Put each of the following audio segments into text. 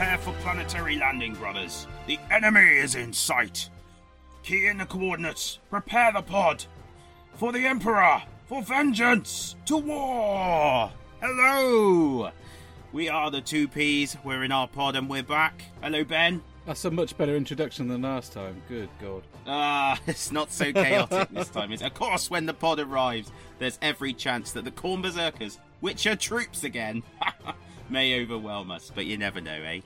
Prepare for planetary landing, brothers. The enemy is in sight. Key in the coordinates. Prepare the pod. For the Emperor. For vengeance. To war. Hello. We are the two Ps. We're in our pod and we're back. Hello, Ben. That's a much better introduction than last time. Good God. Ah, it's not so chaotic this time. Is of course when the pod arrives, there's every chance that the Khorne Berserkers, which are troops again, may overwhelm us. But you never know, eh?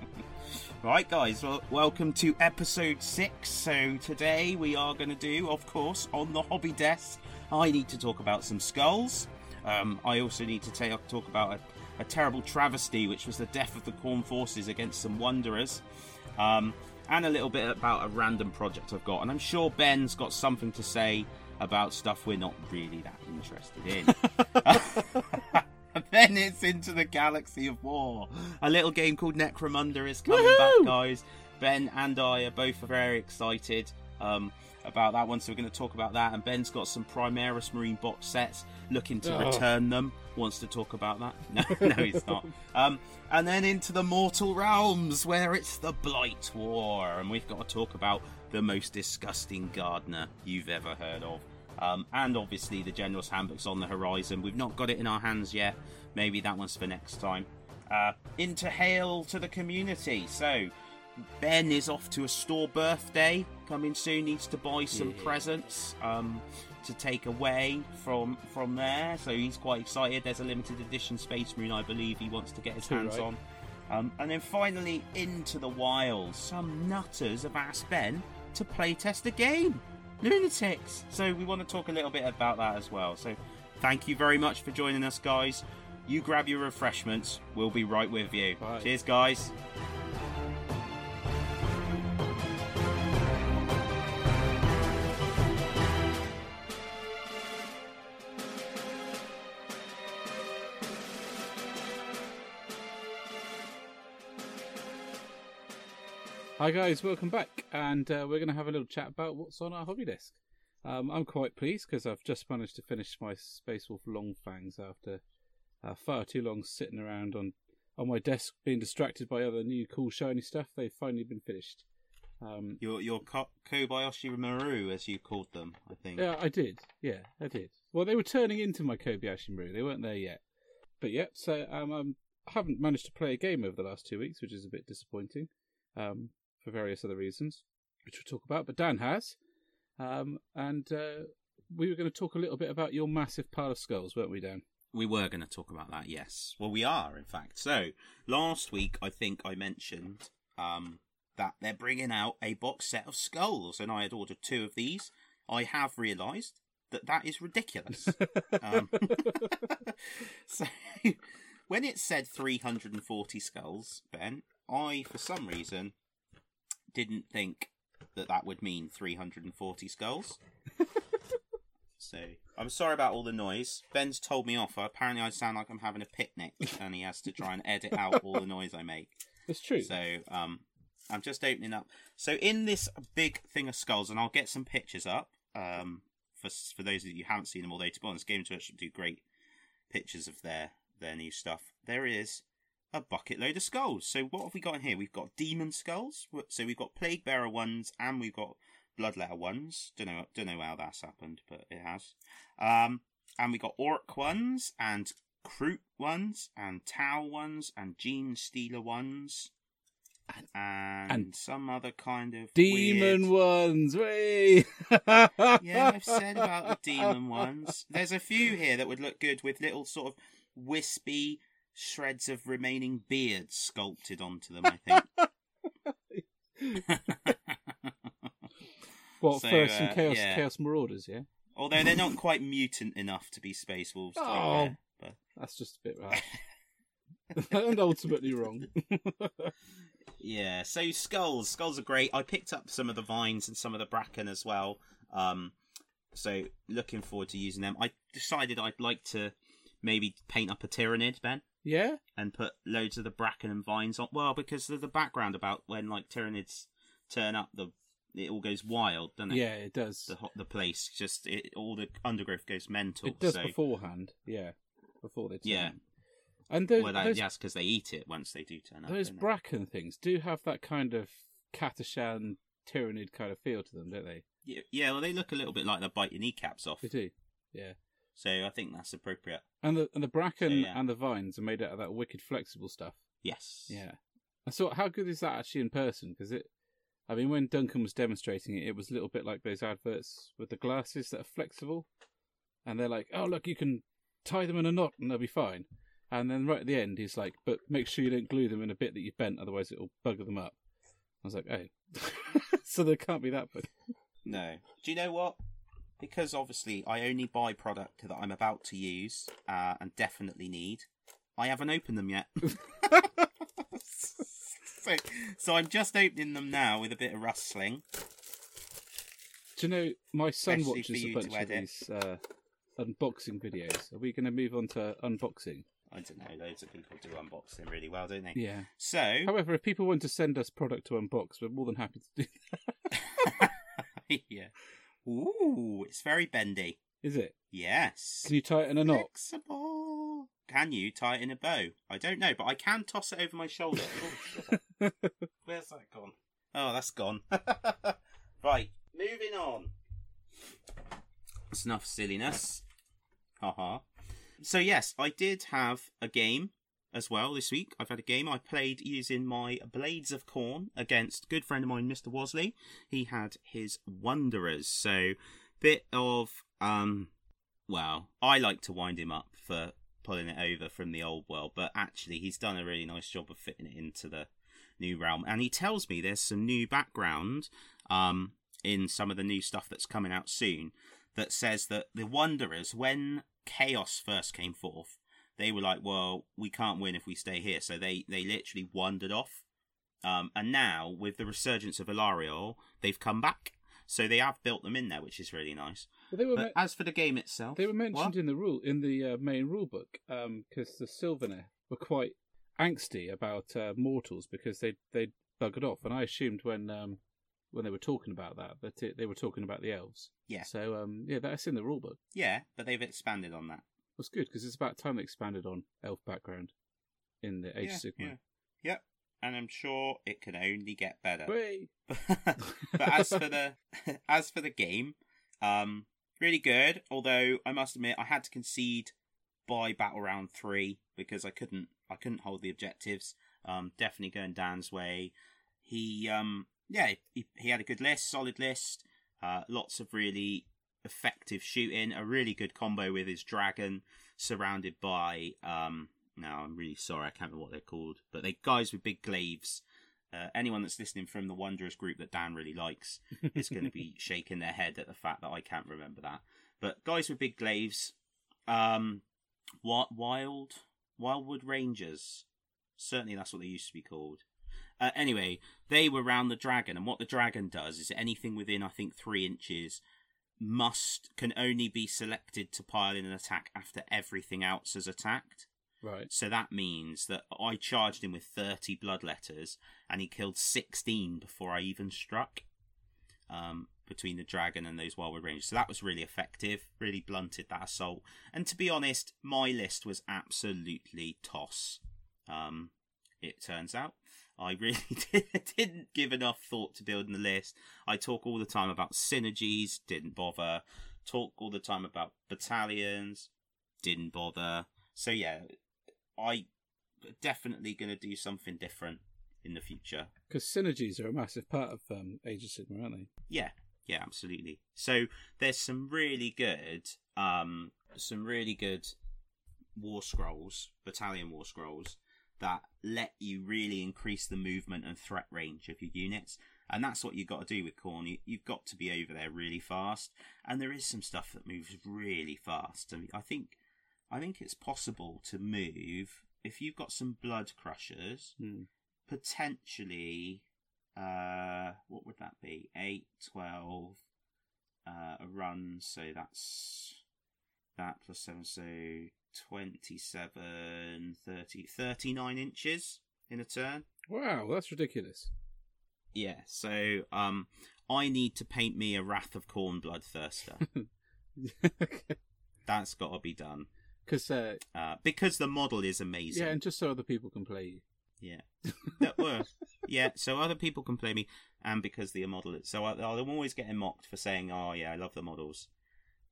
right, guys. Well, welcome to episode six. So today we are going to do, of course, on the hobby desk. I need to talk about some skulls. Um, I also need to ta- talk about a a terrible travesty, which was the death of the Khorne Forces against some Wanderers, um, and a little bit about a random project I've got. And I'm sure Ben's got something to say about stuff we're not really that interested in. then it's into the galaxy of war. A little game called Necromunda is coming Woohoo! back, guys. Ben and I are both very excited. Um, about that one, so we're going to talk about that. And Ben's got some Primaris Marine box sets, looking to Oh. return them. Wants to talk about that? No, no, he's not. Um, and then into the Mortal Realms, where it's the Blight War, and we've got to talk about the most disgusting gardener you've ever heard of. Um, and obviously, the General's Handbook's on the horizon. We've not got it in our hands yet. Maybe that one's for next time. Uh, into Hail to the Community. So, Ben is off to a store birthday coming soon. Needs to buy some Yeah. presents um, to take away from from there. So he's quite excited. There's a limited edition Space Marine, I believe, he wants to get his hands right. on. Um, and then finally into the wild. Some nutters have asked Ben to playtest a game. Lunatics. So we want to talk a little bit about that as well. So thank you very much for joining us, guys. You grab your refreshments. We'll be right with you. Bye. Cheers, guys. Hi guys, welcome back, and uh, we're going to have a little chat about what's on our hobby desk. Um, I'm quite pleased because I've just managed to finish my Space Wolf Long Fangs after uh, far too long sitting around on on my desk being distracted by other new cool shiny stuff. They've finally been finished. Um, Your your Ko- Kobayashi Maru, as you called them, I think. yeah, I did. Yeah, I did. Well, they were turning into my Kobayashi Maru. They weren't there yet, but yet. So um, I'm, I haven't managed to play a game over the last two weeks, which is a bit disappointing. Um, for various other reasons, which we'll talk about. But Dan has, um, and uh, we were going to talk a little bit about your massive pile of skulls, weren't we, Dan? We were going to talk about that, yes. Well, we are, in fact. So, last week, I think I mentioned um, that they're bringing out a box set of skulls, and I had ordered two of these. I have realised that that is ridiculous. um, so, when it said 340 skulls, Ben, I, for some reason, didn't think that that would mean 340 skulls. So I'm sorry about all the noise. Ben's told me off. Apparently, I sound like I'm having a picnic, and he has to try and edit out all the noise I make. It's true. So um, I'm just opening up. So in this big thing of skulls, and I'll get some pictures up um, for for those of you who haven't seen them. Although to be honest, Games Workshop do great pictures of their their new stuff. There is a bucket load of skulls. So what have we got in here? We've got demon skulls. So we've got plague bearer ones, and we've got bloodletter ones. Don't know don't know how that's happened, but it has. Um, and we got orc ones and Kroot ones and Tau ones and Gene Stealer ones and, and some other kind of Demon weird- ones, way. Yeah, I've said about the demon ones. There's a few here that would look good with little sort of wispy shreds of remaining beard sculpted onto them. I think. What So, first and uh, chaos, yeah. chaos marauders? Yeah, Although they're not quite mutant enough to be space wolves. Oh. but... that's just a bit harsh. and ultimately wrong. Yeah, so skulls, skulls are great. I picked up some of the vines and some of the bracken as well. Um, so looking forward to using them. I decided I'd like to maybe paint up a Tyranid, Ben, yeah, and put loads of the bracken and vines on. Well, because of the background about when like Tyranids turn up, the it all goes wild, doesn't it? yeah, it does. The the place just it, all the undergrowth goes mental. It does so beforehand. Yeah, before they. Turn. Yeah. And those, well, that, those, yes, because they eat it once they do turn up. those don't they? bracken things do have that kind of Catachan Tyranid kind of feel to them, don't they? Yeah, yeah, well, they look a little bit like they bite your kneecaps off. They do. Yeah. So I think that's appropriate. And the and the bracken So, yeah. and the vines are made out of that wicked flexible stuff. Yes. Yeah. I thought, how good is that actually in person? Because it, I mean, when Duncan was demonstrating it, it was a little bit like those adverts with the glasses that are flexible, and they're like, "Oh, look, you can tie them in a knot and they'll be fine." And then right at the end, he's like, "But make sure you don't glue them in a bit that you've bent, otherwise it'll bugger them up." I was like, "Oh, so they can't be that big." No. Do you know what? Because obviously I only buy product that I'm about to use uh, and definitely need. I haven't opened them yet. so, so I'm just opening them now with a bit of rustling. Do you know my son Especially watches a bunch of these uh, unboxing videos? Are we going to move on to unboxing? I don't know. Loads of people do unboxing really well, don't they? Yeah. So, However, if people want to send us product to unbox, we're more than happy to do. yeah. Ooh, it's very bendy. Is it? Yes. Can you tie it in a knot? Flexible. Can you tie it in a bow? I don't know, but I can toss it over my shoulder. Oh. Where's that gone? Oh, that's gone. right, moving on. That's enough silliness. Haha. So yes, I did have a game as well this week. I've had a game I played using my Blades of Khorne against good friend of mine, Mr. Wasley. He had his Wanderers. So bit of um well, I like to wind him up for pulling it over from the old world, but actually he's done a really nice job of fitting it into the new realm. And he tells me there's some new background um in some of the new stuff that's coming out soon that says that the Wanderers, when Chaos first came forth, they were like, "Well, we can't win if we stay here," so they they literally wandered off. Um, and now with the resurgence of Alarielle, they've come back, so they have built them in there, which is really nice. Well, they were But men- as for the game itself, they were mentioned What? in the rule in the uh, main rule book because the Sylvaneth were quite angsty about uh, mortals because they they buggered off, and I assumed when um, when they were talking about that that it, they were talking about the elves. Yeah. So um, yeah, that's in the rule book. yeah, but they've expanded on that. That's good because it's about time they expanded on elf background in the Age yeah, Sigmar. yeah. Yep, and I'm sure it can only get better. But as for the as for the game, um, really good. Although I must admit, I had to concede by battle round three because I couldn't I couldn't hold the objectives. Um, definitely going Dan's way. He um, yeah, he, he had a good list, solid list. Uh, lots of really effective shooting. A really good combo with his dragon, surrounded by um. Now I'm really sorry, I can't remember what they're called, but they guys with big glaives. Uh, anyone that's listening from the Wanderers group that Dan really likes is going to be shaking their head at the fact that I can't remember that. But guys with big glaives, um, what wild Wildwood Rangers, certainly that's what they used to be called. Uh, anyway, they were round the dragon, and what the dragon does is anything within I think three inches must can only be selected to pile in an attack after everything else has attacked. Right. So that means that I charged him with 30 bloodletters and he killed 16 before I even struck um, between the dragon and those wildwood rangers. So that was really effective, really blunted that assault. And to be honest, my list was absolutely toss. Um, it turns out. I really didn't give enough thought to building the list. I talk all the time about synergies, didn't bother. Talk all the time about battalions, didn't bother. So yeah, I definitely going to do something different in the future. Because synergies are a massive part of um, Age of Sigmar, aren't they? Yeah, yeah, absolutely. So there's some really good, um, some really good war scrolls, battalion war scrolls that let you really increase the movement and threat range of your units. And that's what you've got to do with Khorne. You, you've got to be over there really fast. And there is some stuff that moves really fast. I mean, I think, I think it's possible to move if you've got some blood crushers Hmm. potentially uh what would that be 8 12 uh a run so that's that plus 7 so 27 30 39 inches in a turn Wow, that's ridiculous. yeah so um i need to paint me a wrath of Khorne bloodthirster okay. that's got to be done Because uh, uh, because the model is amazing. yeah, and just so other people can play you. Yeah. That were. yeah, so other people can play me, and because the model is. So I, I'm always getting mocked for saying, oh, yeah, I love the models.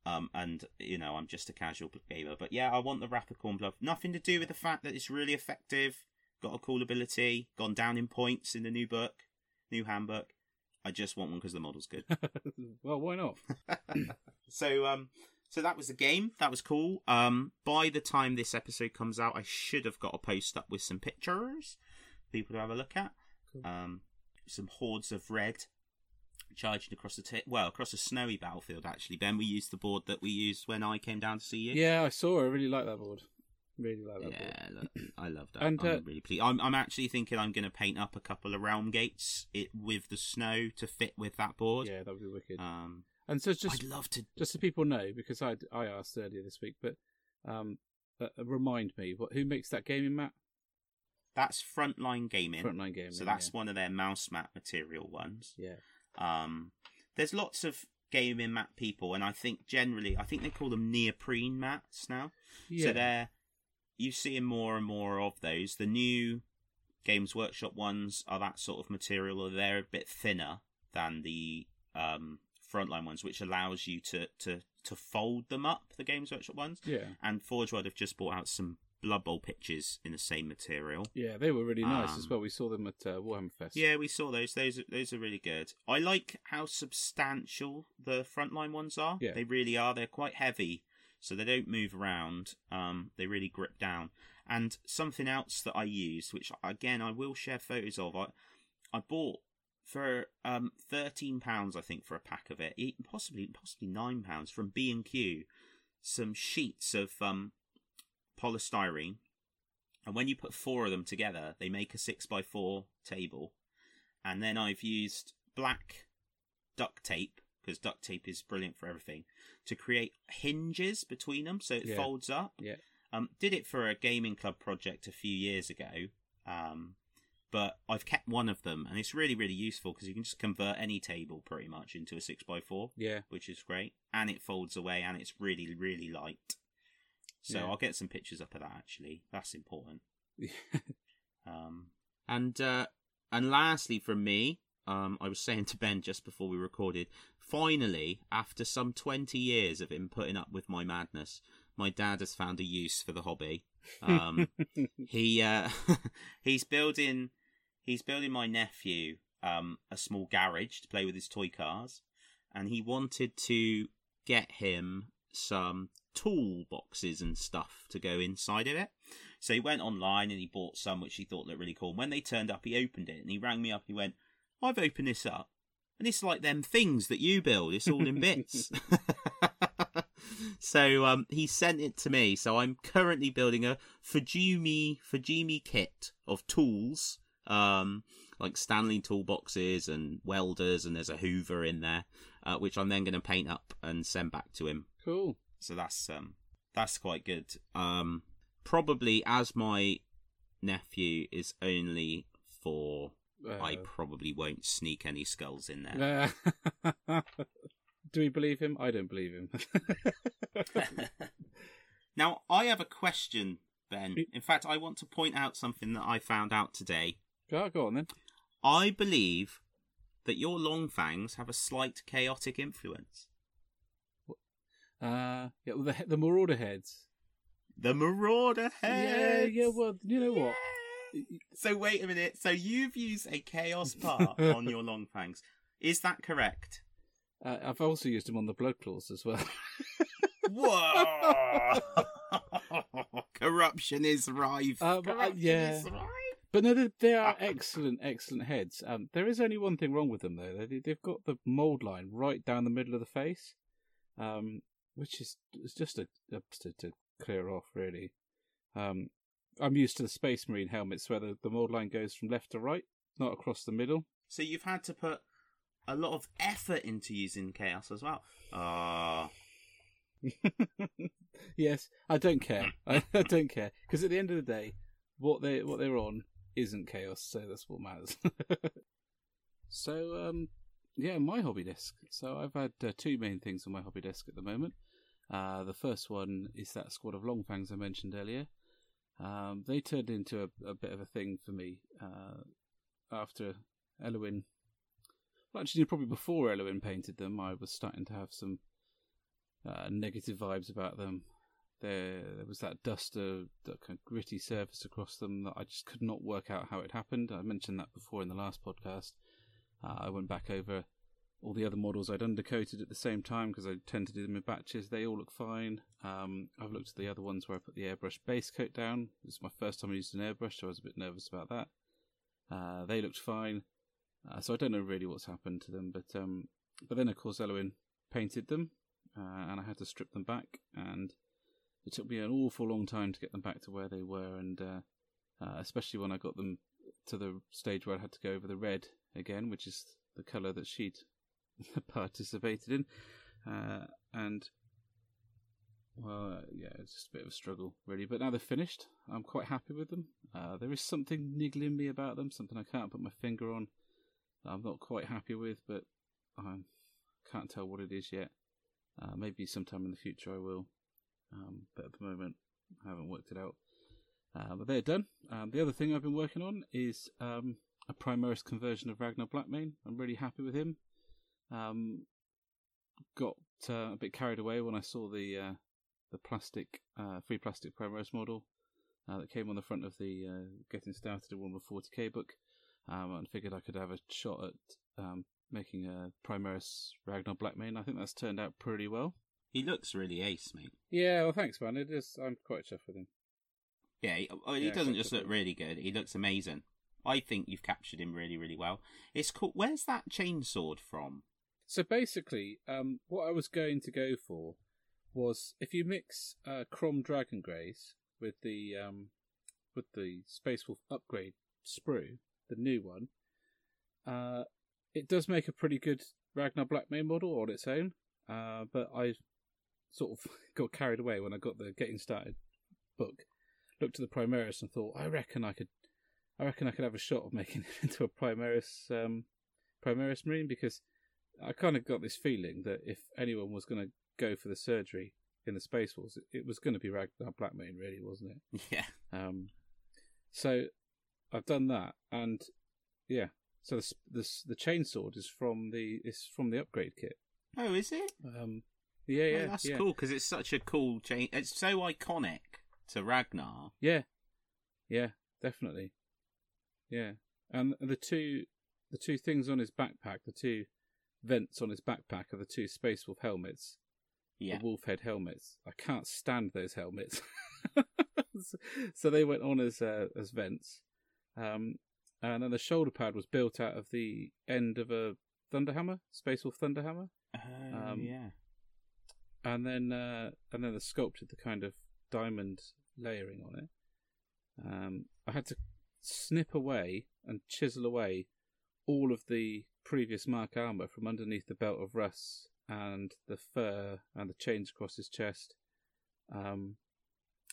Um, and, you know, I'm just a casual gamer. But yeah, I want the Rapicorn Bluff. Nothing to do with the fact that it's really effective, got a cool ability, gone down in points in the new book, new handbook. I just want one because the model's good. well, why not? so um so that was the game that was cool um by the time this episode comes out i should have got a post up with some pictures people to have a look at Cool. um some hordes of red charging across the t- well across a snowy battlefield actually ben we used the board that we used when i came down to see you Yeah, I saw. I really like that board. Really like that board. yeah, look, I love that. And, I'm uh, really pleased. I'm, I'm actually thinking I'm going to paint up a couple of realm gates it, with the snow to fit with that board. Yeah, that would be wicked. Um, and so just I'd love to. just so people know, because I I asked earlier this week, but um, uh, uh, remind me what who makes that gaming mat? That's frontline gaming. Frontline gaming. So that's yeah. one of their mouse mat material ones. yeah. Um, there's lots of gaming mat people, and I think generally, I think they call them neoprene mats now. Yeah. So they're you're seeing more and more of those. The new Games Workshop ones are that sort of material, or they're a bit thinner than the um, frontline ones, which allows you to to to fold them up. The Games Workshop ones, yeah. and Forge World have just brought out some Blood Bowl pitches in the same material. Yeah, they were really nice as Um, well. We saw them at uh, Warhammer Fest. Yeah, we saw those. Those are, those are really good. I like how substantial the frontline ones are. Yeah. They really are. They're quite heavy, so they don't move around. Um, they really grip down. And something else that I used, which again I will share photos of, I I bought for um thirteen pounds, I think, for a pack of it, possibly possibly nine pounds from B and Q. Some sheets of um polystyrene, and when you put four of them together, they make a six by four table. And then I've used black duct tape because duct tape is brilliant for everything to create hinges between them so it Yeah. folds up. Yeah. Um, did it for a gaming club project a few years ago. Um, but I've kept one of them, and it's really, really useful because you can just convert any table pretty much into a six by four Yeah. which is great, and it folds away, and it's really, really light. So Yeah. I'll get some pictures up of that. Actually, that's important. Um, and uh, and lastly, from me, um, I was saying to Ben just before we recorded. Finally, after some twenty years of him putting up with my madness, my dad has found a use for the hobby. Um, he uh, he's building he's building my nephew um, a small garage to play with his toy cars, and he wanted to get him some tool boxes and stuff to go inside of it. So he went online and he bought some which he thought looked really cool. And when they turned up, he opened it and he rang me up. And he went, "I've opened this up, and it's like them things that you build. It's all in bits." so um, he sent it to me. So I'm currently building a Fujimi Fujimi kit of tools, um, like Stanley toolboxes and welders, and there's a Hoover in there, uh, which I'm then going to paint up and send back to him. cool. So that's um, that's quite good. Um, probably as my nephew is only four, I Uh, probably won't sneak any skulls in there. uh, do we believe him? I don't believe him. now, I have a question, Ben. In fact, I want to point out something that I found out today. go on then. I believe that your long fangs have a slight chaotic influence. Uh, yeah, well, the the Marauder heads. The Marauder heads. yeah. yeah. Well, you know what? So wait a minute. So you've used a chaos part on your long fangs. Is that correct? Uh, I've also used them on the blood claws as well. Whoa! Corruption is rife. Uh, but, uh, yeah. is rife. But no, they, they are excellent, excellent heads. Um, there is only one thing wrong with them though. They, they've got the mold line right down the middle of the face, um, which is it's just a, a to, to clear off really. Um, I'm used to the Space Marine helmets where the, the mold line goes from left to right, not across the middle. So you've had to put a lot of effort into using chaos as well. Ah, yes, I don't care. I, I don't care because at the end of the day, what they what they're on isn't chaos, so that's what matters. so, um, yeah, my hobby desk. So I've had uh, two main things on my hobby desk at the moment. Uh, the first one is that squad of Longfangs I mentioned earlier. Um, they turned into a, a, bit of a thing for me uh, after Elowin. Well, actually, probably before Elowin painted them, I was starting to have some uh, negative vibes about them. There, there was that duster, that kind of gritty surface across them that I just could not work out how it happened. I mentioned that before in the last podcast. Uh, I went back over all the other models I'd undercoated at the same time because I tend to do them in batches. They all look fine. Um, I've looked at the other ones where I put the airbrush base coat down. This is my first time I used an airbrush, so I was a bit nervous about that. Uh, they looked fine. Uh, so I don't know really what's happened to them, but um, but then of course Elowin painted them, uh, and I had to strip them back, and it took me an awful long time to get them back to where they were, and uh, uh, especially when I got them to the stage where I had to go over the red again, which is the colour that she'd participated in, uh, and well, yeah, it's just a bit of a struggle, really. But now they're finished, I'm quite happy with them. Uh, there is something niggling me about them, something I can't put my finger on. that I'm not quite happy with, but I can't tell what it is yet. Uh, maybe sometime in the future I will, um, but at the moment I haven't worked it out. Uh, but they're done. Um, the other thing I've been working on is um, a Primaris conversion of Ragnar Blackmane. I'm really happy with him. Um, got uh, a bit carried away when I saw the uh, the plastic uh, free plastic Primaris model uh, that came on the front of the uh, Getting Started in Warhammer 40k book, um, and figured I could have a shot at um, making a Primaris Ragnar Blackmane. I think that's turned out pretty well. He looks really ace, mate. Yeah, well, thanks, man. It is. I'm quite chuffed with him. Yeah, he, oh, he Yeah, doesn't just look really good. He looks amazing. I think you've captured him really, really well. It's cool. Where's that chainsword from? So basically, um, what I was going to go for was if you mix uh, Dragon Greys with the um, with the Space Wolf upgrade sprue, the new one, uh, it does make a pretty good Ragnar Blackmane model on its own. Uh, but I sort of got carried away when I got the Getting Started book. Looked at the Primaris and thought, I reckon I could, I reckon I could have a shot of making it into a Primaris, um, Primaris Marine because I kind of got this feeling that if anyone was going to go for the surgery in the Space Wars, it, it was going to be Ragnar Blackmane, really, wasn't it? Yeah. Um, so I've done that, and yeah. So the s- the the chainsword is from the is from the upgrade kit. Oh, is it? Um, yeah, Oh, yeah, that's yeah. cool because it's such a cool chain. It's so iconic to Ragnar. Yeah, yeah, definitely. Yeah, and the two the two things on his backpack, the two vents on his backpack, are the two Space Wolf helmets. Yeah. the wolf head helmets. I can't stand those helmets. so they went on as uh, as vents. Um, and then the shoulder pad was built out of the end of a Thunderhammer, Space Wolf Thunderhammer. Oh, Um, yeah. and then uh, and then the sculpted the kind of diamond layering on it. Um, I had to snip away and chisel away all of the previous Mark armor from underneath the belt of Russ and the fur and the chains across his chest, um,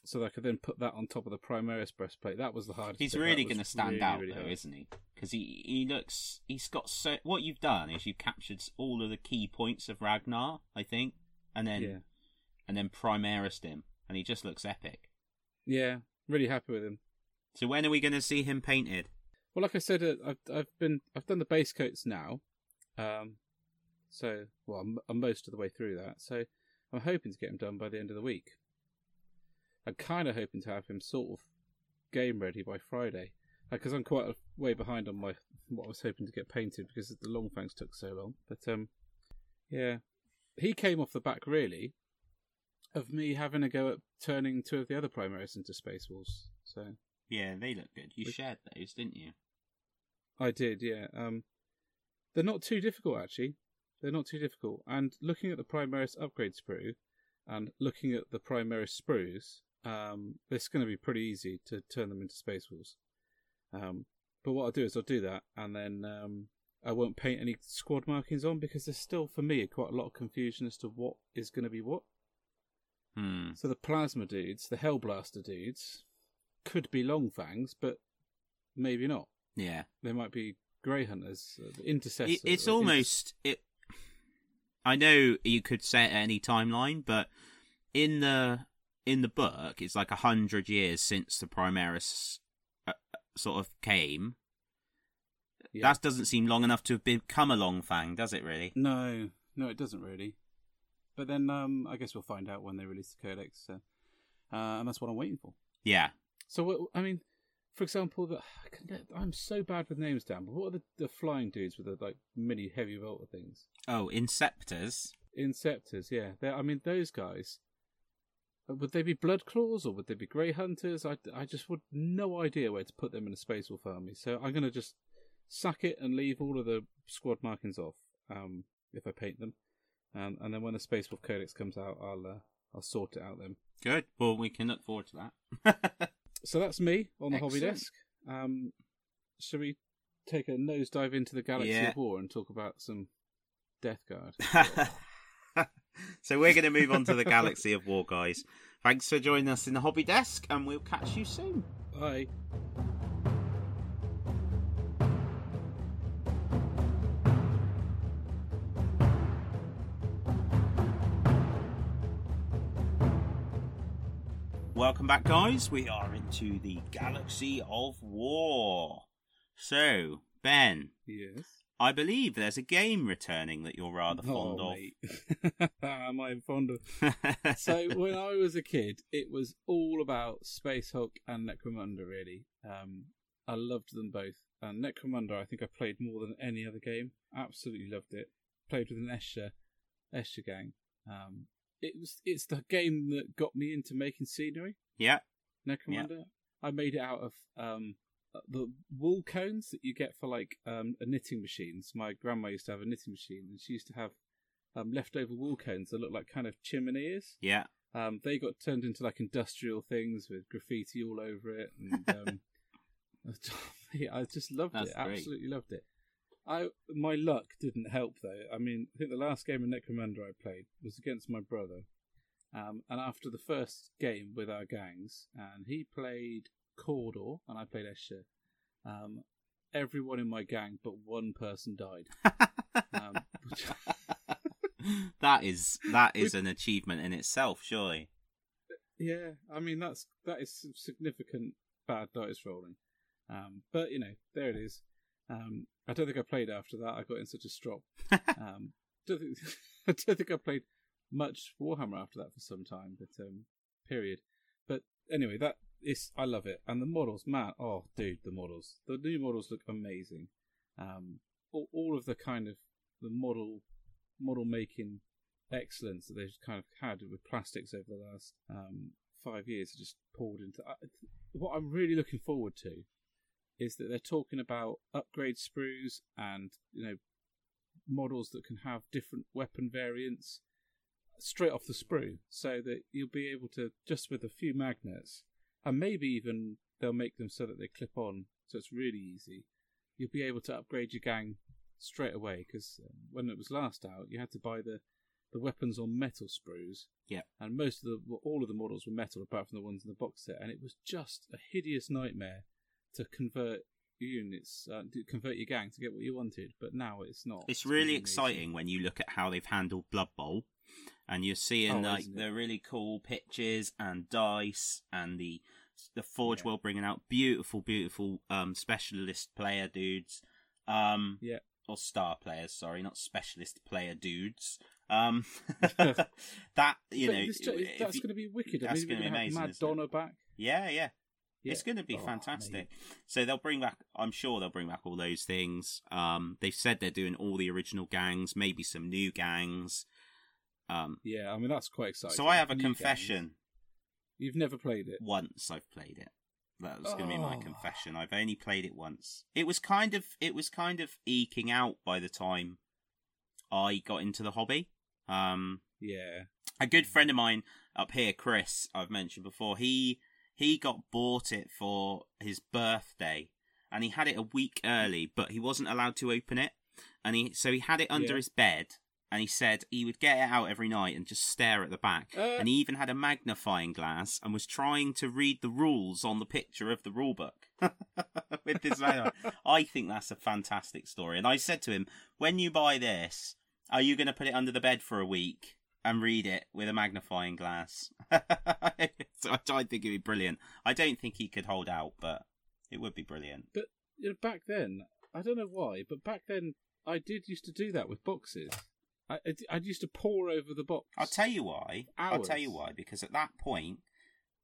so that I could then put that on top of the Primaris breastplate. That was the hardest. He's. Really going to stand really, out really though, hard. isn't he? Because he he looks he's got so. What you've done is you've captured all of the key points of Ragnar, I think, and then Yeah, and then Primaris him, and he just looks epic. yeah, really happy with him. So when are we going to see him painted? Well, like I said, uh, I've I've been I've done the base coats now, um, so well I'm, I'm most of the way through that. So I'm hoping to get him done by the end of the week. I'm kind of hoping to have him sort of game ready by Friday, because I'm quite a way behind on my what I was hoping to get painted because the long fangs took so long. But um, yeah, he came off the back really of me having a go at turning two of the other Primaris into Space Wolves. So Yeah, they look good. You Which- shared those, didn't you? I did, yeah. Um, they're not too difficult actually. They're not too difficult. And looking at the Primaris upgrade sprue, and looking at the Primaris sprues, um, it's going to be pretty easy to turn them into Space Wolves. Um, but what I'll do is I'll do that, and then um, I won't paint any squad markings on because there's still, for me, quite a lot of confusion as to what is going to be what. Hmm. So the Plasma dudes, the Hellblaster dudes, could be Long Fangs, but maybe not Yeah. they might be grey hunters, uh, intercessors. It, it's or inter- almost it. I know you could set any timeline, but in the in the book, it's like a hundred years since the Primaris uh, uh, sort of came. Yeah. That doesn't seem long enough to have become a long fang, does it? Really? No, no, it doesn't really. But then um, I guess we'll find out when they release the codex, uh, uh, and that's what I'm waiting for. Yeah. So what, I mean, for example, the, I can, I'm so bad with names, Dan. But what are the, the flying dudes with the like mini heavy bolter things? Oh, Inceptors. Inceptors, yeah. They're, I mean, those guys. uh, Would they be blood claws or would they be grey hunters? I, I just would no idea where to put them in a space wolf army. So I'm gonna just sack it and leave all of the squad markings off. Um, if I paint them, um, and then when the space wolf codex comes out, I'll uh, I'll sort it out then. Good. Well, we can look forward to that. So that's me on the hobby desk. Um, shall we take a nosedive into the galaxy Yeah. of war and talk about some Death Guard? so we're going to move on to the Galaxy of War, guys. Thanks for joining us in the hobby desk, and we'll catch you soon. Bye. Welcome back, guys. We are into the Galaxy of War. So, Ben, Yes. I believe there's a game returning that you're rather fond oh, of. Am I fond of? So when I was a kid, it was all about Space Hulk and Necromunda. Really, um, I loved them both. And Necromunda, I think I played more than any other game. Absolutely loved it. Played with an Escher, Escher gang. Um, it was it's the game that got me into making scenery. yeah, Necromunda. I made it out of um, the wool cones that you get for like um, a knitting machines. My grandma used to have a knitting machine, and she used to have um, leftover wool cones that look like kind of chimneys. yeah. Um, they got turned into like industrial things with graffiti all over it, and um, I just loved That's it. great. Absolutely loved it. I my luck didn't help though. I mean, I think the last game of Necromunda I played was against my brother, um, and after the first game with our gangs, and he played Cawdor and I played Escher. Um, everyone in my gang but one person died. Um, which- that is that is an achievement in itself, surely. Yeah, I mean that's that is significant bad dice rolling. Um, but you know, there it is. Um, I don't think I played after that. I got in such a strop. um, don't think, I don't think I played much Warhammer after that for some time. But um, period. But anyway, that is I love it, and the models, man. Oh, dude, the models. The new models look amazing. Um, all, all of the kind of the model model making excellence that they've kind of had with plastics over the last um, five years are just poured into. I what I'm really looking forward to is that they're talking about upgrade sprues and you know models that can have different weapon variants straight off the sprue, so that you'll be able to just with a few magnets and maybe even they'll make them so that they clip on, so it's really easy. You'll be able to upgrade your gang straight away because um, when it was last out, you had to buy the the weapons on metal sprues. Yeah. And most of the well, all of the models were metal apart from the ones in the box set, and it was just a hideous nightmare to convert units, uh, to convert your gang to get what you wanted. But now it's not. It's really exciting when you look at how they've handled Blood Bowl, and you're seeing Oh, like the really cool pitches and dice and the the Forge Yeah. World bringing out beautiful, beautiful um, specialist player dudes, um, Yeah. or star players. Sorry, not specialist player dudes. Um, that you But know, this that's going to be wicked. that's mean, gonna be we're gonna have amazing, Mad? Donna back. yeah, yeah. Yeah. It's going to be Oh, fantastic. mate. So they'll bring back. I'm sure they'll bring back all those things. Um, they've said they're doing all the original gangs, maybe some new gangs. Um, Yeah, I mean that's quite exciting. so I have a New gangs. confession. You've never played it. Once I've played it. That was going to be my Oh. confession. I've only played it once. It was kind of it was kind of eking out by the time I got into the hobby. Um, Yeah. a good friend of mine up here, Chris, I've mentioned before, he he got bought it for his birthday and he had it a week early, but he wasn't allowed to open it. And he so he had it under Yeah. his bed and he said he would get it out every night and just stare at the back. Uh. and he even had a magnifying glass and was trying to read the rules on the picture of the rule book with his manual. I think that's a fantastic story. And I said to him, when you buy this, are you going to put it under the bed for a week and read it with a magnifying glass. so I, I think it'd be brilliant. I don't think he could hold out, but it would be brilliant. But you know, back then, I don't know why, but back then I did used to do that with boxes. I I, I used to pour over the box. I'll tell you why. I'll tell you why. Because at that point,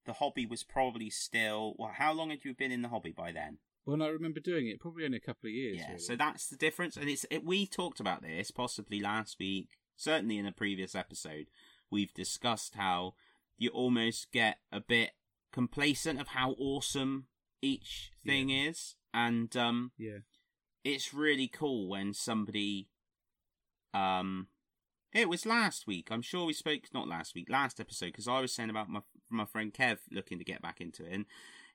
the hobby was probably still. Well, how long had you been in the hobby by then? When I remember doing it, probably only a couple of years. Yeah, really. so that's the difference, and it's it, we talked about this possibly last week, certainly in a previous episode. We've discussed how you almost get a bit complacent of how awesome each thing is, and um, yeah, it's really cool when somebody, um, it was last week. I'm sure we spoke not last week, last episode, because I was saying about my my friend Kev looking to get back into it, and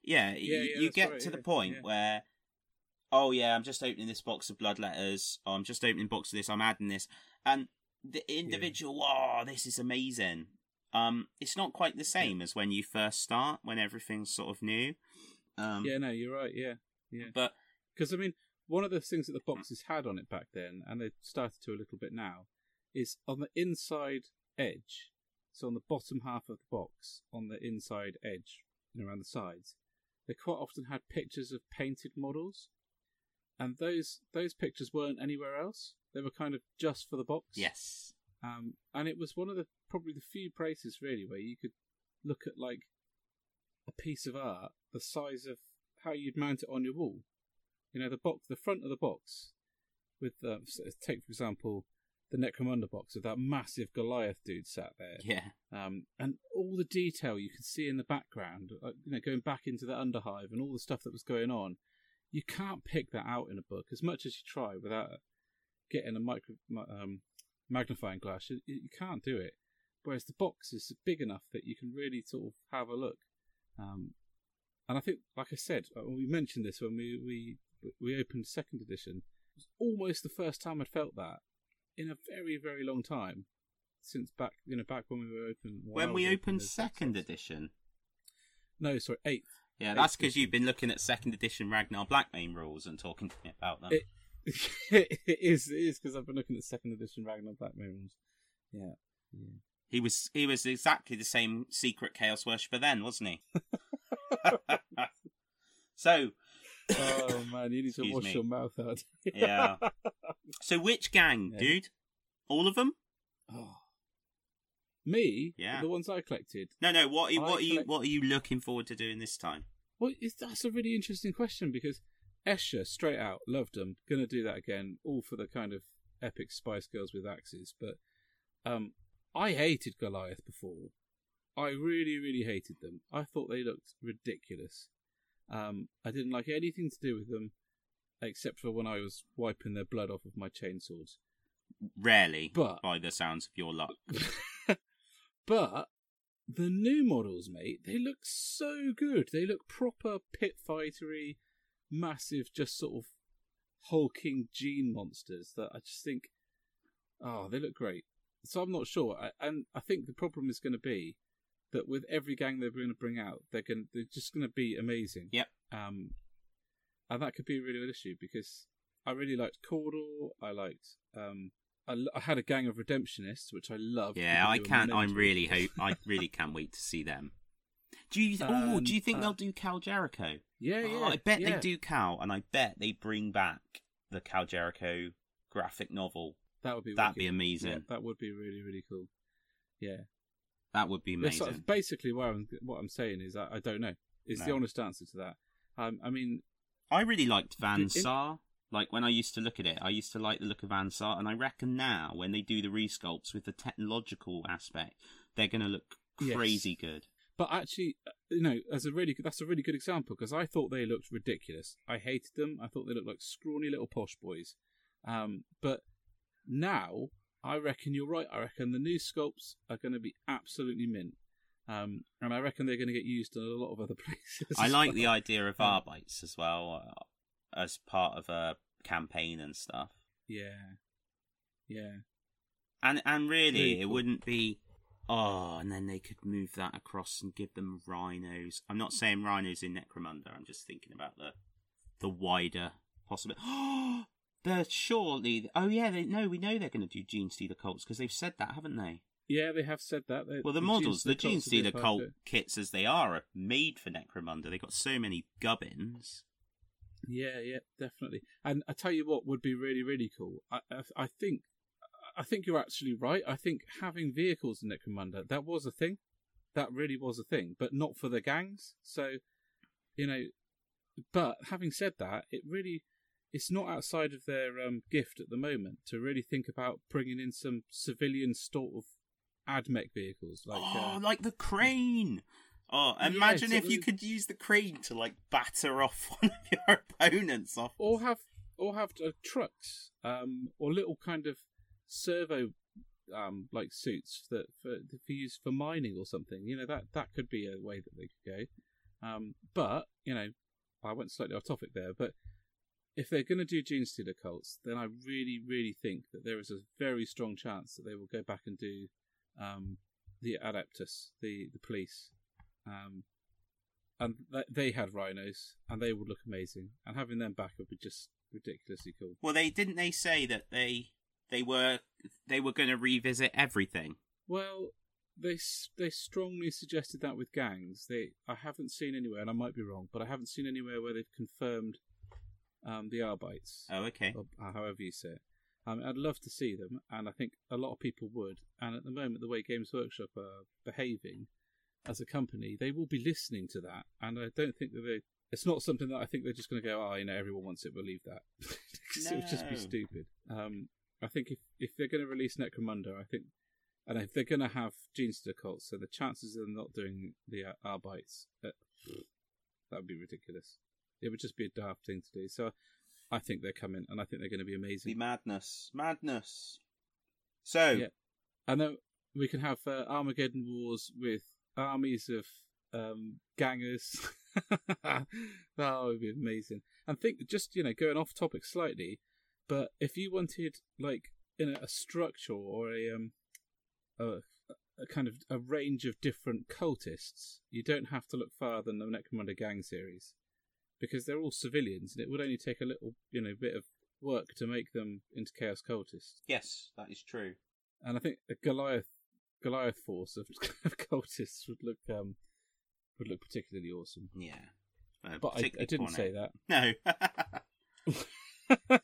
yeah, y- Yeah, yeah, you get right, to the point yeah. where, oh yeah, I'm just opening this box of blood letters. Oh, I'm just opening box of this. I'm adding this, and the individual. Oh, this is amazing. Um, it's not quite the same as when you first start, when everything's sort of new. Um, yeah, no, you're right. Yeah, yeah. but Because I mean, one of the things that the boxes had on it back then, and they've started to a little bit now, is on the inside edge. So on the bottom half of the box, on the inside edge, and around the sides, they quite often had pictures of painted models, and those those pictures weren't anywhere else. They were kind of just for the box. yes, Um, and it was one of the probably the few places really where you could look at like a piece of art the size of how you'd mount it on your wall. You know, the box, the front of the box, with uh, take for example the Necromunda box with that massive Goliath dude sat there, yeah, um, and all the detail you could see in the background, like, you know, going back into the Underhive and all the stuff that was going on. You can't pick that out in a book as much as you try without getting a micro, um, magnifying glass. You, you can't do it. Whereas the box is big enough that you can really sort of have a look. Um, and I think, like I said, uh, we mentioned this when we we we opened second edition. It was almost the first time I'd felt that in a very very long time since back you know back when we were open. when we opened second edition. No, sorry, eighth. Yeah, that's because you've been looking at second edition Ragnar Blackmane rules and talking to me about them. It- it is it is because I've been looking at second edition Ragnar Black Moons. Yeah, yeah. He was he was exactly the same secret chaos worshipper then, wasn't he? so Oh man, you need to wash me. your mouth out. Yeah. so which gang, Yeah. dude? All of them? Me? Yeah. The ones I collected. No, no. What are you, I what are you collect- what are you looking forward to doing this time? Well, it's, that's a really interesting question because Escher, straight out, loved them. Gonna do that again, all for the kind of epic Spice Girls with axes. But um, I hated Goliath before. I really, really hated them. I thought they looked ridiculous. Um, I didn't like anything to do with them, except for when I was wiping their blood off of my chainsaws. Rarely, But- by the sounds of your luck. but the new models, mate, they look so good. They look proper pit fightery, massive, just sort of hulking gene monsters that I just think, oh, they look great. So I'm not sure, I, and I think the problem is going to be that with every gang they're going to bring out, they're going they're just going to be amazing. Yep. Um, and that could be a really good issue because I really liked Cawdor. I liked um. I, I had a gang of redemptionists, which I love. Yeah, I can't. I'm really hope. I really can't wait to see them. Do you? oh, Um, do you think uh, they'll do Cal Jericho? Yeah, yeah. Oh, I bet yeah. they do Cal, and I bet they bring back the Cal Jericho graphic novel. That would be That'd be amazing. Yeah, that would be really really cool. Yeah. That would be That's sort amazing. of basically what I'm what I'm saying is I, I don't know. Is the honest answer to that. Um, I mean, I really liked Van Saar. Like when I used to look at it, I used to like the look of Ansar, and I reckon now when they do the resculpts with the technological aspect, they're going to look Yes. crazy good. but actually, uh, you know, as a really that's a really good example because I thought they looked ridiculous. I hated them. I thought they looked like scrawny little posh boys. Um, but now I reckon you're right. I reckon the new sculpts are going to be absolutely mint. Um, and I reckon they're going to get used in a lot of other places. I like well. the idea of Um, Arbites as well uh, as part of a campaign and stuff. Yeah, yeah. And and really, it wouldn't be. Oh, and then they could move that across and give them rhinos. I'm not saying rhinos in Necromunda. I'm just thinking about the the wider possibility. they're surely. Oh yeah, they no. We know they're going to do Gene Stealer cults because they've said that, haven't they? Yeah, they have said that. They- Well, the Gene models, the Gene Stealer cult kits as they are, are made for Necromunda. They've got so many gubbins. Yeah, yeah, definitely. And I tell you what would be really, really cool. I, I, I think, I think you're actually right. I think having vehicles in Necromunda that was a thing. That really was a thing, but not for the gangs. So, you know, but having said that, it really, it's not outside of their um, gift at the moment to really think about bringing in some civilian sort of admech vehicles like. oh, uh, like the crane! Oh, imagine if you could use the crane to like batter off one of your opponents off. or have or have uh, trucks um, or little kind of servo um, like suits that for, for use for mining or something. You know that that could be a way that they could go. Um, but you know, I went slightly off topic there. But if they're going to do Genestealer cults, then I really, really think that there is a very strong chance that they will go back and do um, the Adeptus, the the police. Um, and th- they had rhinos, and they would look amazing. And having them back would be just ridiculously cool. Well, they didn't they say that they they were they were going to revisit everything. Well, they they strongly suggested that with gangs. They I haven't seen anywhere, and I might be wrong, but I haven't seen anywhere where they've confirmed um, the Arbites, Oh, okay. or however you say it. Um, I'd love to see them, and I think a lot of people would. And at the moment, the way Games Workshop are behaving as a company, they will be listening to that. And I don't think that they. It's not something that I think they're just going to go, oh, you know, everyone wants it, we'll leave that. 'Cause it would just be stupid. Um, I think if, if they're going to release Necromunda, I think, and if they're going to have Genestealer cults, so the chances of them not doing the uh, Arbites, uh, that would be ridiculous. It would just be a daft thing to do. So I think they're coming, and I think they're going to be Be amazing. madness, madness. So Yeah. And then we can have uh, Armageddon Wars with armies of um, gangers. that would be amazing. And think, just you know, going off topic slightly, but if you wanted like in a, a structure or a um a, a kind of a range of different cultists, you don't have to look farther than the Necromunda gang series because they're all civilians, and it would only take a little you know bit of work to make them into chaos cultists. yes, that is true. And I think a Goliath Goliath force of, of cultists would look um would look particularly awesome. Yeah. Uh, But I, I didn't say that. No.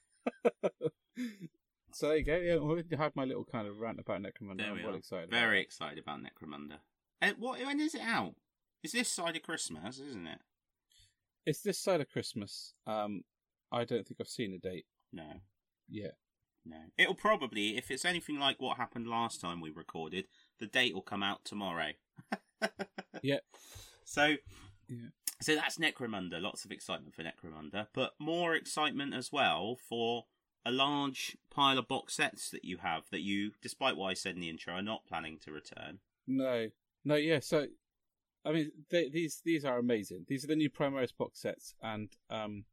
so there you go. Yeah, well, I had my little kind of rant about Necromunda. I'm we well excited. Very excited about Necromunda. And what? When is it out? Is this side of Christmas, isn't it? It's this side of Christmas. Um, I don't think I've seen a date No, Yeah. no. It'll probably, if it's anything like what happened last time we recorded, the date will come out tomorrow. Yeah. So, Yeah. so that's Necromunda. Lots of excitement for Necromunda, but more excitement as well for a large pile of box sets that you have that you, despite what I said in the intro, are not planning to return. No, no, yeah. So, I mean, they, these these are amazing. These are the new Primaris box sets, and um,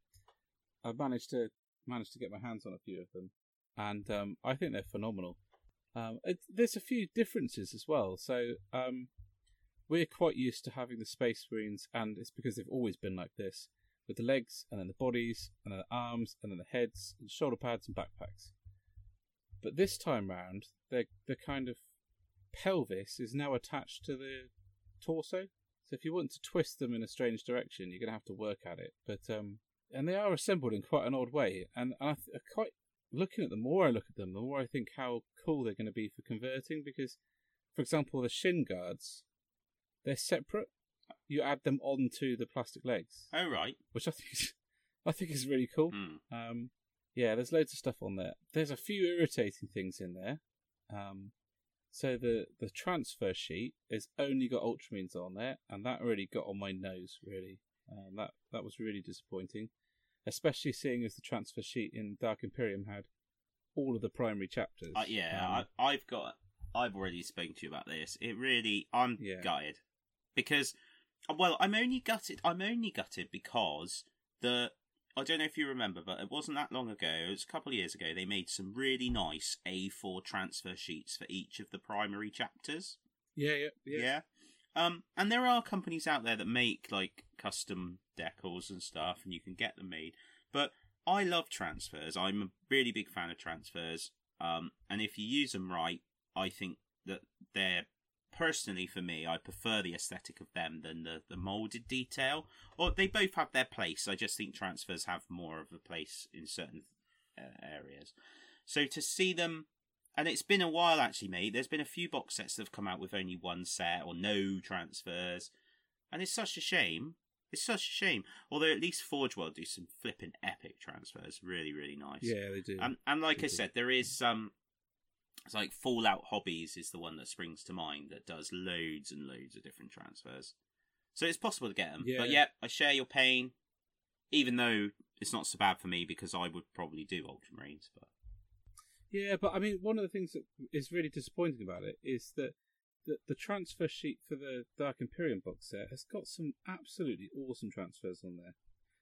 I've managed to managed to get my hands on a few of them, and um, I think they're phenomenal. Um, it, there's a few differences as well. So, um, we're quite used to having the space marines, and it's because they've always been like this, with the legs, and then the bodies, and then the arms, and then the heads, and shoulder pads, and backpacks. But this time round, they're the kind of pelvis is now attached to the torso. So if you want to twist them in a strange direction, you're going to have to work at it. But um, and they are assembled in quite an odd way. And I th- quite looking at them. The more I look at them, the more I think how cool they're going to be for converting. Because, for example, the shin guards, they're separate. You add them onto the plastic legs, Oh, right. which I think is, I think is really cool. Hmm. Um, yeah, there's loads of stuff on there. There's a few irritating things in there. Um, so the the transfer sheet has only got Ultramarines on there, and that really got on my nose. Really, um, that that was really disappointing, especially seeing as the transfer sheet in Dark Imperium had all of the primary chapters. Uh, yeah, Um, I, I've got. I've already spoken to you about this. It really, I'm Yeah. gutted because, well, I'm only gutted. I'm only gutted because the. I don't know if you remember, but it wasn't that long ago. It was a couple of years ago. They made some really nice A4 transfer sheets for each of the primary chapters. yeah, yeah, yeah, Yeah. Um, and there are companies out there that make like custom decals and stuff, and you can get them made. But I love transfers. I'm a really big fan of transfers. Um, and if you use them right, I think that they're personally for me, I prefer the aesthetic of them than the the molded detail. Or they both have their place. I just think transfers have more of a place in certain uh, areas. So to see them, and it's been a while actually, mate. There's been a few box sets that have come out with only one set or no transfers, and it's such a shame. It's such a shame. Although at least Forge World do some flipping epic transfers, really, really nice. Yeah, they do. And and like They I do. said, there is um, It's like Fallout Hobbies is the one that springs to mind that does loads and loads of different transfers. So it's possible to get them. But Yeah. yeah, I share your pain. Even though it's not so bad for me because I would probably do Ultramarines. But Yeah, but I mean, one of the things that is really disappointing about it is that the, the transfer sheet for the Dark Imperium box set has got some absolutely awesome transfers on there.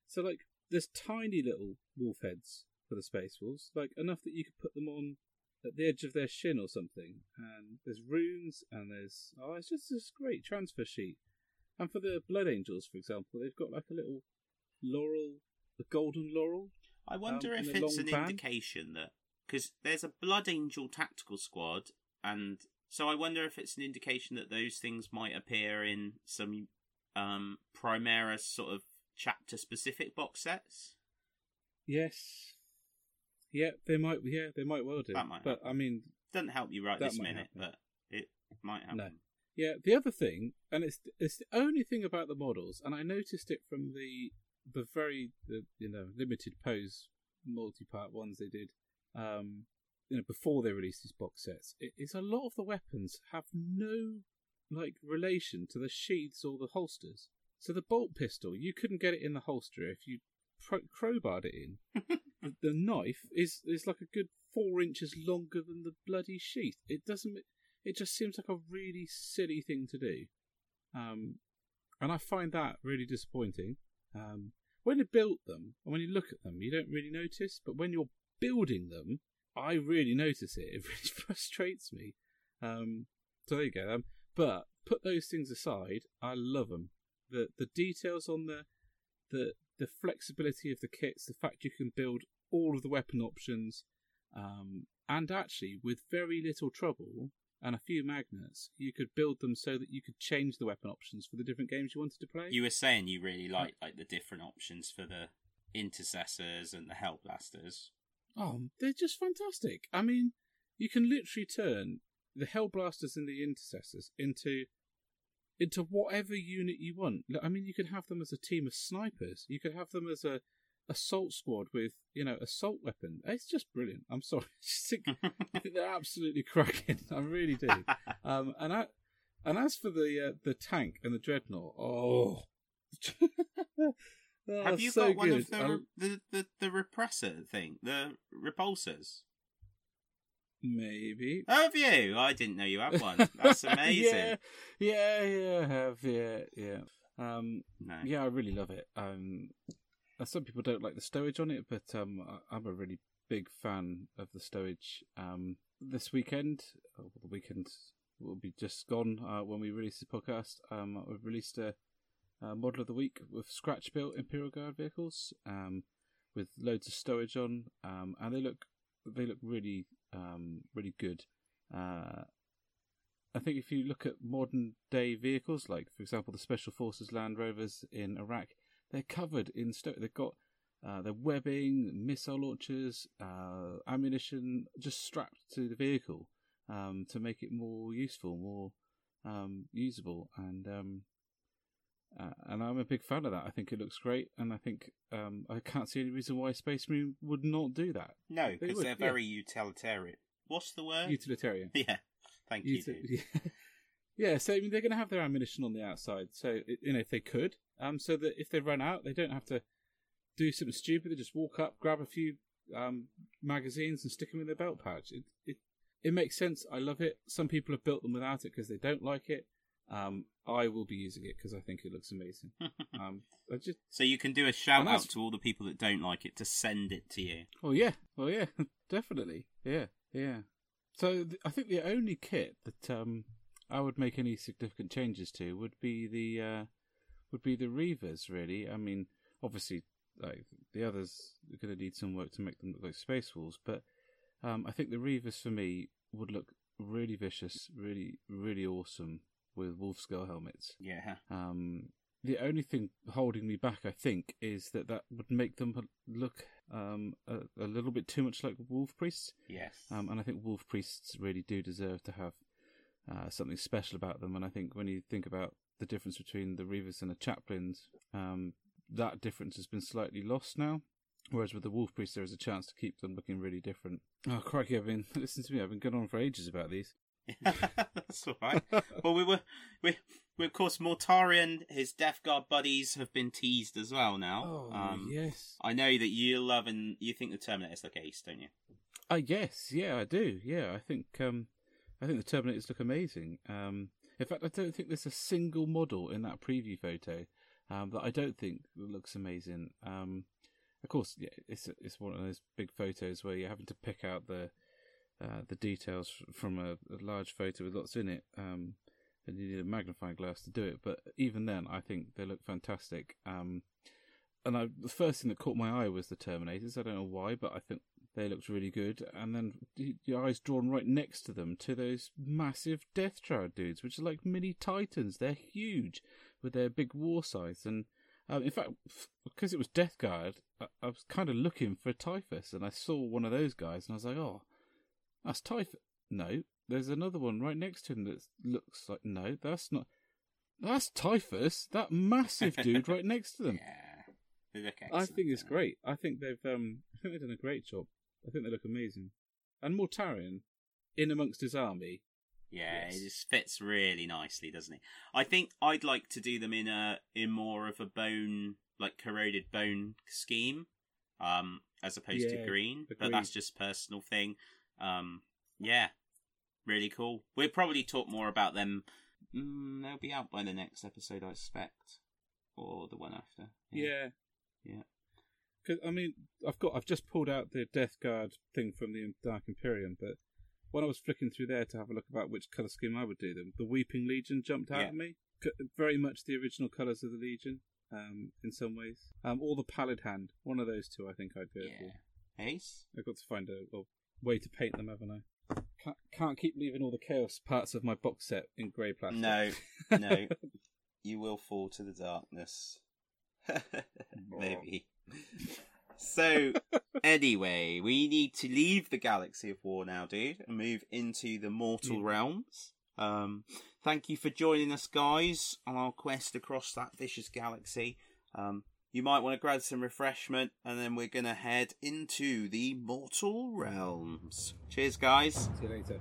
So, like, there's tiny little wolf heads for the Space Wolves, like enough that you could put them on at the edge of their shin or something. And there's runes, and there's oh, it's just this great transfer sheet. And for the Blood Angels, for example, they've got like a little laurel, a golden laurel. I wonder Um, if it's an van? indication that because there's a Blood Angel tactical squad, and so I wonder if it's an indication that those things might appear in some um Primaris sort of chapter specific box sets. Yes. Yeah, they might. Yeah, they might well do. That might but I mean, Doesn't help you right this minute, happen. but it might happen. No. yeah. The other thing, and it's it's the only thing about the models, and I noticed it from the the very the you know limited pose multi-part ones they did, um, you know, before they released these box sets. It, it's a lot of the weapons have no like relation to the sheaths or the holsters. So the bolt pistol, you couldn't get it in the holster if you pro- crowbarred it in. the, the knife is is like a good four inches longer than the bloody sheath. It doesn't. It just seems like a really silly thing to do, um, and I find that really disappointing. Um, when you built them and when you look at them, you don't really notice, but when you're building them, I really notice it. It really frustrates me. Um, so there you go. Um, but put those things aside, I love them. The the details on the the the flexibility of the kits, the fact you can build all of the weapon options, um, and actually with very little trouble and a few magnets, you could build them so that you could change the weapon options for the different games you wanted to play. You were saying you really like like the different options for the intercessors and the Hellblasters. Oh, they're just fantastic. I mean, you can literally turn the Hellblasters and the Intercessors into into whatever unit you want. I mean, you could have them as a team of snipers. You could have them as a assault squad with you know assault weapon. It's just brilliant. I'm sorry, I just think, I think they're absolutely cracking. I really do. Um, and I, and as for the uh, the tank and the dreadnought, oh. Oh, Have you so got one good. of the, I- the, the the repressor thing, the repulsors? maybe Oh, have you? I didn't know you had one. That's amazing. yeah, yeah, yeah, I have, yeah, yeah. Um, No. yeah, I really love it. Um, uh, some people don't like the stowage on it, but um, I- I'm a really big fan of the stowage. Um, this weekend, or the weekend will be just gone uh, when we release the podcast. Um, we've released a, a model of the week with scratch built Imperial Guard vehicles, um, with loads of stowage on, um, and they look they look really um, really good. Uh, I think if you look at modern day vehicles, like for example the Special Forces Land Rovers in Iraq, they're covered in stowage. They've got uh, their webbing, missile launchers, uh, ammunition just strapped to the vehicle um, to make it more useful, more um, usable, and um, uh, and I'm a big fan of that. I think it looks great, and I think um, I can't see any reason why Space Marine would not do that. No, because they're yeah. very utilitarian. What's the word? Utilitarian. yeah. Thank you. Uti- dude. yeah, so I mean, they're going to have their ammunition on the outside. So you know, if they could, um, so that if they run out, they don't have to do something stupid. They just walk up, grab a few um, magazines, and stick them in their belt pouch. It it it makes sense. I love it. Some people have built them without it because they don't like it. Um, I will be using it because I think it looks amazing. Um, I just so you can do a shout out to all the people that don't like it to send it to you. Oh yeah, oh yeah, definitely, yeah, yeah. So th- I think the only kit that um I would make any significant changes to would be the uh would be the Reivers. Really, I mean, obviously, like the others are going to need some work to make them look like Space Wolves, but um I think the Reivers for me would look really vicious, really really awesome with wolf skull helmets. Yeah. Um, the only thing holding me back, I think, is that that would make them look um, a, a little bit too much like wolf priests. Yes. Um, and I think wolf priests really do deserve to have uh, something special about them. And I think when you think about the difference between the Reivers and the Chaplains, um, that difference has been slightly lost now. Whereas with the Wolf Priest, there is a chance to keep them looking really different. Oh, crikey, I've been, listen to me, I've been going on for ages about these. That's all right. well, we were, we, we, of course, Mortarion, his Death Guard buddies have been teased as well now. Oh, um, yes. I know that you love and you think the Terminators look ace, don't you? Uh, yes, yeah, I do. Yeah, I think, um, I think the Terminators look amazing. Um, in fact, I don't think there's a single model in that preview photo um, that I don't think looks amazing. Um, of course, yeah, it's it's one of those big photos where you're having to pick out the uh, the details from a, a, large photo with lots in it, um, and you need a magnifying glass to do it. But even then, I think they look fantastic. Um, and I, the first thing that caught my eye was the Terminators. I don't know why, but I think they looked really good. And then your eyes drawn right next to them to those massive Death Shroud dudes, which are like mini Titans. They're huge with their big war size. And um, in fact, because it was Death Guard, I, I was kind of looking for Typhus, and I saw one of those guys, and I was like, "Oh, that's Typhus." No, there's another one right next to him that looks like no, that's not. That's Typhus, that massive dude right next to them. Yeah, I think it's great. I think they've um, I think they've done a great job. I think they look amazing. And Mortarion, in amongst his army, yeah, yes. it just fits really nicely, doesn't it? I think I'd like to do them in a in more of a bone, like corroded bone scheme, um, as opposed yeah, to green. Agreed. But that's just personal thing. Um, yeah, really cool. We'll probably talk more about them. Mm, they'll be out by the next episode, I expect, or the one after. Yeah, yeah. Because I mean, I've got I've just pulled out the Death Guard thing from the Dark Imperium, but when I was flicking through there to have a look about which colour scheme I would do them, the Weeping Legion jumped out yeah. at me. Very much the original colours of the Legion, um, in some ways. Um, or the Pallid Hand. One of those two I think I'd go yeah. for. Ace? I've got to find a, a way to paint them, haven't I? Can't, can't keep leaving all the Chaos parts of my box set in grey plastic. No, no. you will fall to the darkness. Maybe. So, anyway, we need to leave the galaxy of war now, dude, and move into the mortal yeah. realms. Um, thank you for joining us, guys, on our quest across that vicious galaxy. Um, you might want to grab some refreshment, and then we're going to head into the mortal realms. Cheers, guys. See you later.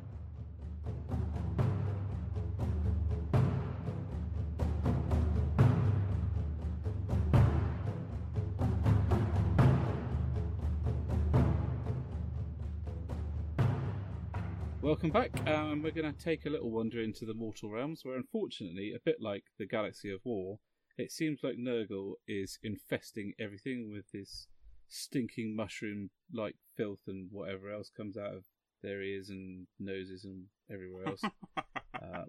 Welcome back, um, we're going to take a little wander into the mortal realms, where unfortunately, a bit like the Galaxy of War, it seems like Nurgle is infesting everything with this stinking mushroom-like filth and whatever else comes out of their ears and noses and everywhere else. uh,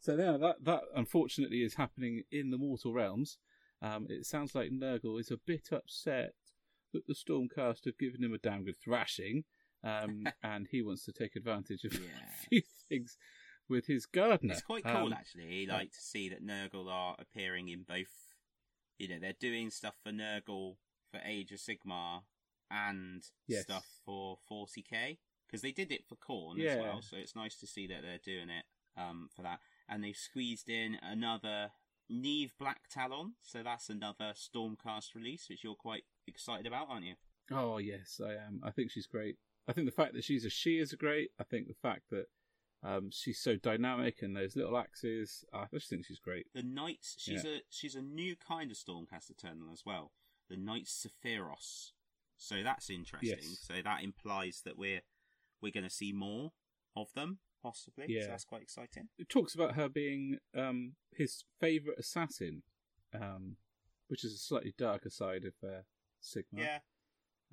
so yeah, that that unfortunately is happening in the mortal realms. Um, it sounds like Nurgle is a bit upset that the Stormcast have given him a damn good thrashing um, and he wants to take advantage of yeah. a few things with his gardener. It's quite cool, um, actually. Like to see that Nurgle are appearing in both. You know, they're doing stuff for Nurgle for Age of Sigmar and yes. stuff for 40k because they did it for Khorne yeah. as well. So it's nice to see that they're doing it um, for that. And they've squeezed in another Neave Blacktalon, so that's another Stormcast release, which you're quite excited about, aren't you? Oh yes, I am. I think she's great. I think the fact that she's a she is great. I think the fact that um, she's so dynamic and those little axes. I just think she's great. The knights. She's yeah. a she's a new kind of Stormcast Eternal as well. The Knights Zephyros. So that's interesting. Yes. So that implies that we're we're going to see more of them possibly. Yeah, so that's quite exciting. It talks about her being um, his favorite assassin, um, which is a slightly darker side of uh, Sigmar. Yeah.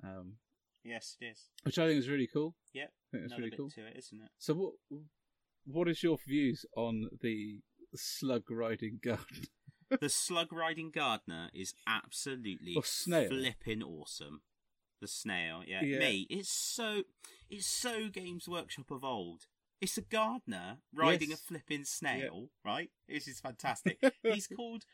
Um, Yes, it is. Which I think is really cool. Yeah, I think that's really cool. to it, isn't it? So what what is your views on the slug riding gardener? the slug riding gardener is absolutely or snail. flipping awesome. The snail, yeah. yeah. Me, it's so it's so Games Workshop of old. It's a gardener riding Yes. a flipping snail, right? This is fantastic. He's called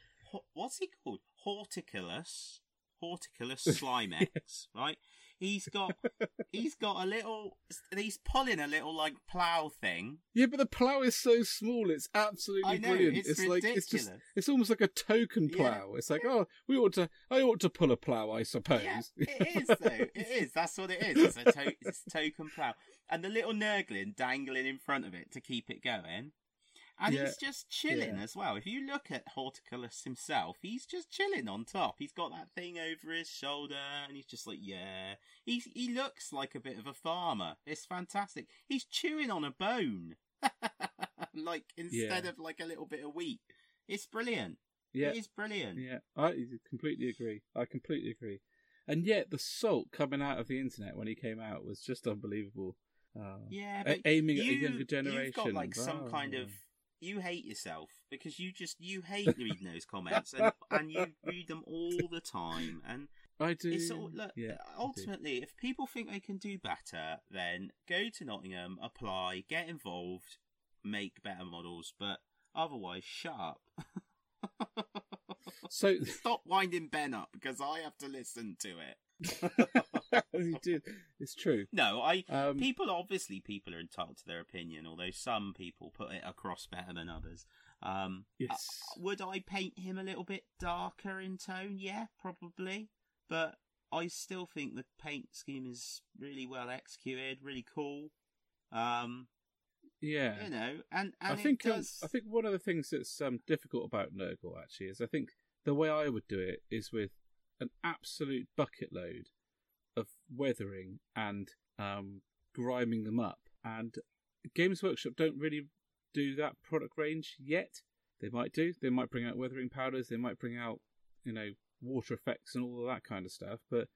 what's he called? Horticulus. Horticulus Slimex, right? He's got he's got a little he's pulling a little like plough thing. Yeah, but the plough is so small; it's absolutely know, brilliant. it's like it's just ridiculous. it's almost like a token Yeah. plough. It's like, oh, we ought to, I ought to pull a plough, I suppose. Yeah, it is though. It is. That's what it is. It's a, to- it's a token plough, and the little nurgling dangling in front of it to keep it going. And Yeah, he's just chilling yeah. as well. If you look at Horticulus himself, he's just chilling on top. He's got that thing over his shoulder, and he's just like, yeah. He he looks like a bit of a farmer. It's fantastic. He's chewing on a bone, like instead Yeah. of like a little bit of wheat. It's brilliant. yeah, It is brilliant. yeah. I completely agree. I completely agree. And yet, the salt coming out of the internet when he came out was just unbelievable. Uh, Yeah, a- but aiming at a younger generation. You've got like some kind of you hate yourself because you just you hate reading those comments and, and you read them all the time and I do. it's all look yeah, ultimately if people think they can do better then go to Nottingham apply get involved make better models but otherwise shut up. So stop winding Ben up because I have to listen to it you do. It's true. no I Um, people obviously people are entitled to their opinion although some people put it across better than others um yes. would i paint him a little bit darker in tone yeah probably but i still think the paint scheme is really well executed really cool um yeah. you know and, and I think um, does I think one of the things that's um, difficult about Nurgle actually is I think the way I would do it is with an absolute bucket load of weathering and um, griming them up. And Games Workshop don't really do that product range yet. They might do. They might bring out weathering powders. They might bring out you know water effects and all of that kind of stuff. But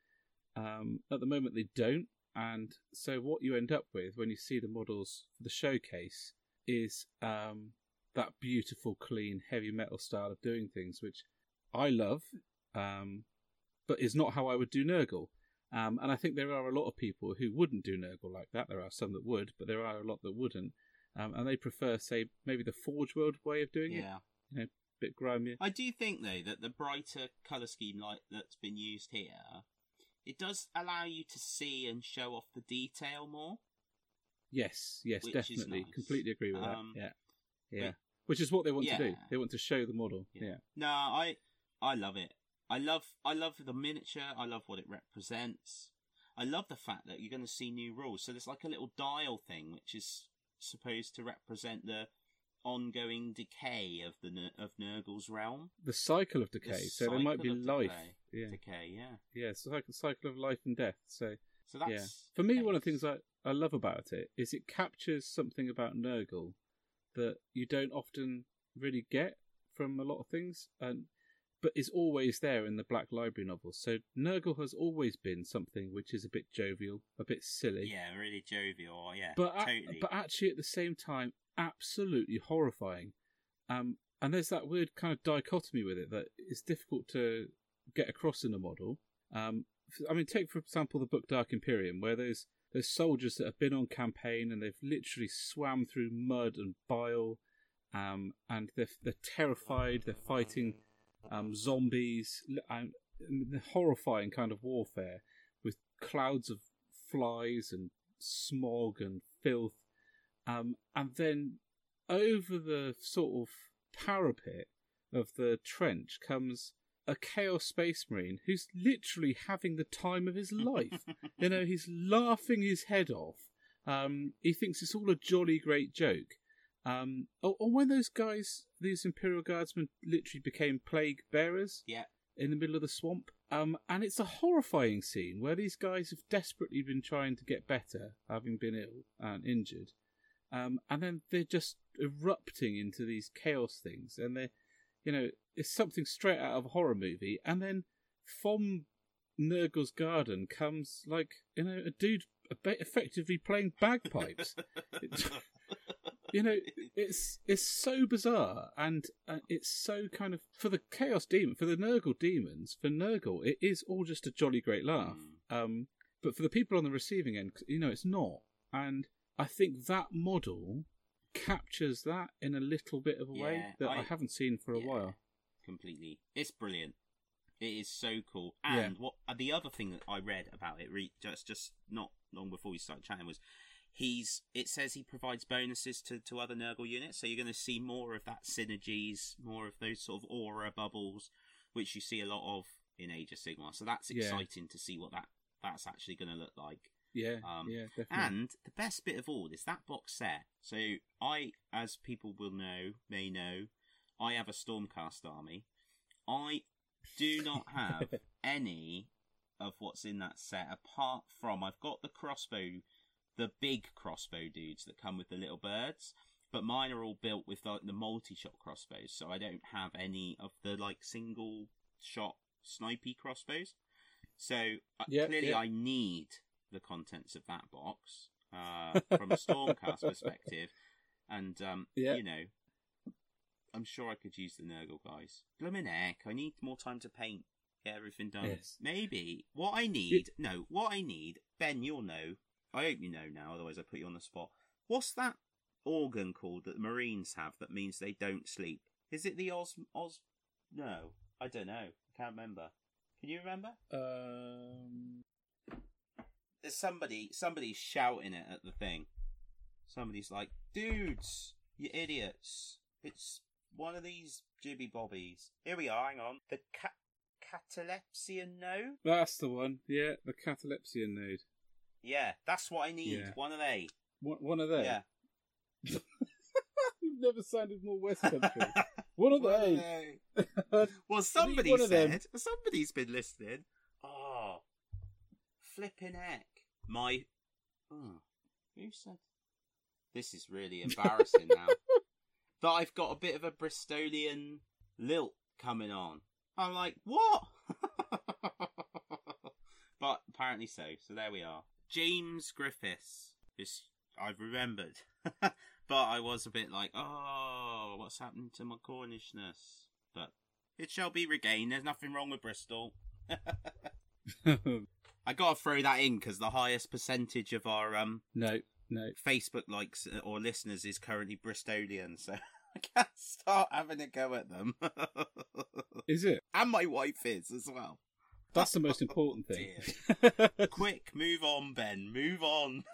um, at the moment they don't. And so what you end up with when you see the models for the showcase is um, that beautiful, clean, heavy metal style of doing things, which I love, um, but is not how I would do Nurgle. Um, and I think there are a lot of people who wouldn't do Nurgle like that. There are some that would, but there are a lot that wouldn't. Um, and they prefer, say, maybe the Forge World way of doing it, yeah a bit grimier. i do think though that the brighter color scheme like that's been used here it does allow you to see and show off the detail more Yes, yes, definitely. nice. Completely agree with Um, that. Yeah, yeah. but- Which is what they want to do. They want to show the model. Yeah. Yeah. No, I I love it. I love I love the miniature. I love what it represents. I love the fact that you're going to see new rules. So there's like a little dial thing, which is supposed to represent the ongoing decay of the of Nurgle's realm. The cycle of The decay. So there might be life. decay. Yeah. Decay, yeah. Yeah, cycle cycle of life and death. So So that's yeah. For me, one of the things I, I love about it is it captures something about Nurgle that you don't often really get from a lot of things, and but is always there in the Black Library novels. So Nurgle has always been something which is a bit jovial, a bit silly, yeah, really jovial. Yeah, but a- but actually at the same time absolutely horrifying. Um, and there's that weird kind of dichotomy with it that is difficult to get across in a model. Um, I mean, take for example the book Dark Imperium, where there's there's soldiers that have been on campaign and they've literally swam through mud and bile, um, and they're they're terrified. They're fighting um, zombies, l- and and the horrifying kind of warfare with clouds of flies and smog and filth. Um, and then over the sort of parapet of the trench comes a Chaos Space Marine who's literally having the time of his life. you know, he's laughing his head off. Um, he thinks it's all a jolly great joke. Um, or, or when those guys, these Imperial Guardsmen, literally became plague bearers yeah, in the middle of the swamp. Um, and it's a horrifying scene where these guys have desperately been trying to get better, having been ill and injured. Um, and then they're just erupting into these chaos things. And they're, you know, it's something straight out of a horror movie. And then from Nurgle's garden comes, like, you know, a dude effectively playing bagpipes. You know, it's it's so bizarre and uh, it's so kind of for the chaos demon for the Nurgle demons for Nurgle it is all just a jolly great laugh. Mm. Um, but for the people on the receiving end, you know, it's not. And I think that model captures that in a little bit of a way that I, I- haven't seen for a yeah. while. completely. It's brilliant. It is so cool. Yeah. And what uh, the other thing that I read about it, re- just just not long before we started chatting, was he's. It says he provides bonuses to to other Nurgle units, so you're going to see more of that synergies, more of those sort of aura bubbles, which you see a lot of in Age of Sigmar. So that's Yeah. exciting to see what that that's actually going to look like. Yeah, Um, yeah, definitely. And the best bit of all is that box set. So I, as people will know, may know, I have a Stormcast army. I do not have any of what's in that set apart from I've got the crossbow, the big crossbow dudes that come with the little birds. But mine are all built with like the multi-shot crossbows, so I don't have any of the like single shot snipey crossbows. So uh, Yeah, clearly, yeah. I need the contents of that box uh, from a Stormcast perspective, and um, Yeah. you know, I'm sure I could use the Nurgle guys. Blimmin' heck, I need more time to paint, get everything done. Yes. Maybe what I need, no, what I need, Ben, you'll know. I hope you know now, otherwise I put you on the spot. What's that organ called that the Marines have that means they don't sleep? Is it the Os Os? No, I don't know. I can't remember. Can you remember? um, There's somebody, somebody's shouting it at the thing. Somebody's like, "Dudes, you idiots! It's one of these jibby bobbies." Here we are. Hang on. The ca- catalepsean node. that's the one. Yeah, the catalepsean node. Yeah, that's what I need. Yeah. One of they. One, one of they. Yeah. You've never sounded more West Country. one of they. Well, somebody said. Somebody's been listening. Oh, flipping heck! My. Oh, who said? This is really embarrassing now. That I've got a bit of a Bristolian lilt coming on. I'm like, what? but apparently so. So there we are. James Griffiths. This I've remembered. but I was a bit like, oh, what's happened to my Cornishness? But it shall be regained. There's nothing wrong with Bristol. I gotta throw that in because the highest percentage of our um no, no. Facebook likes uh, or listeners is currently Bristolian, so I can't start having a go at them. Is it? and my wife is as well. That's the most important thing. Quick, move on, Ben. Move on.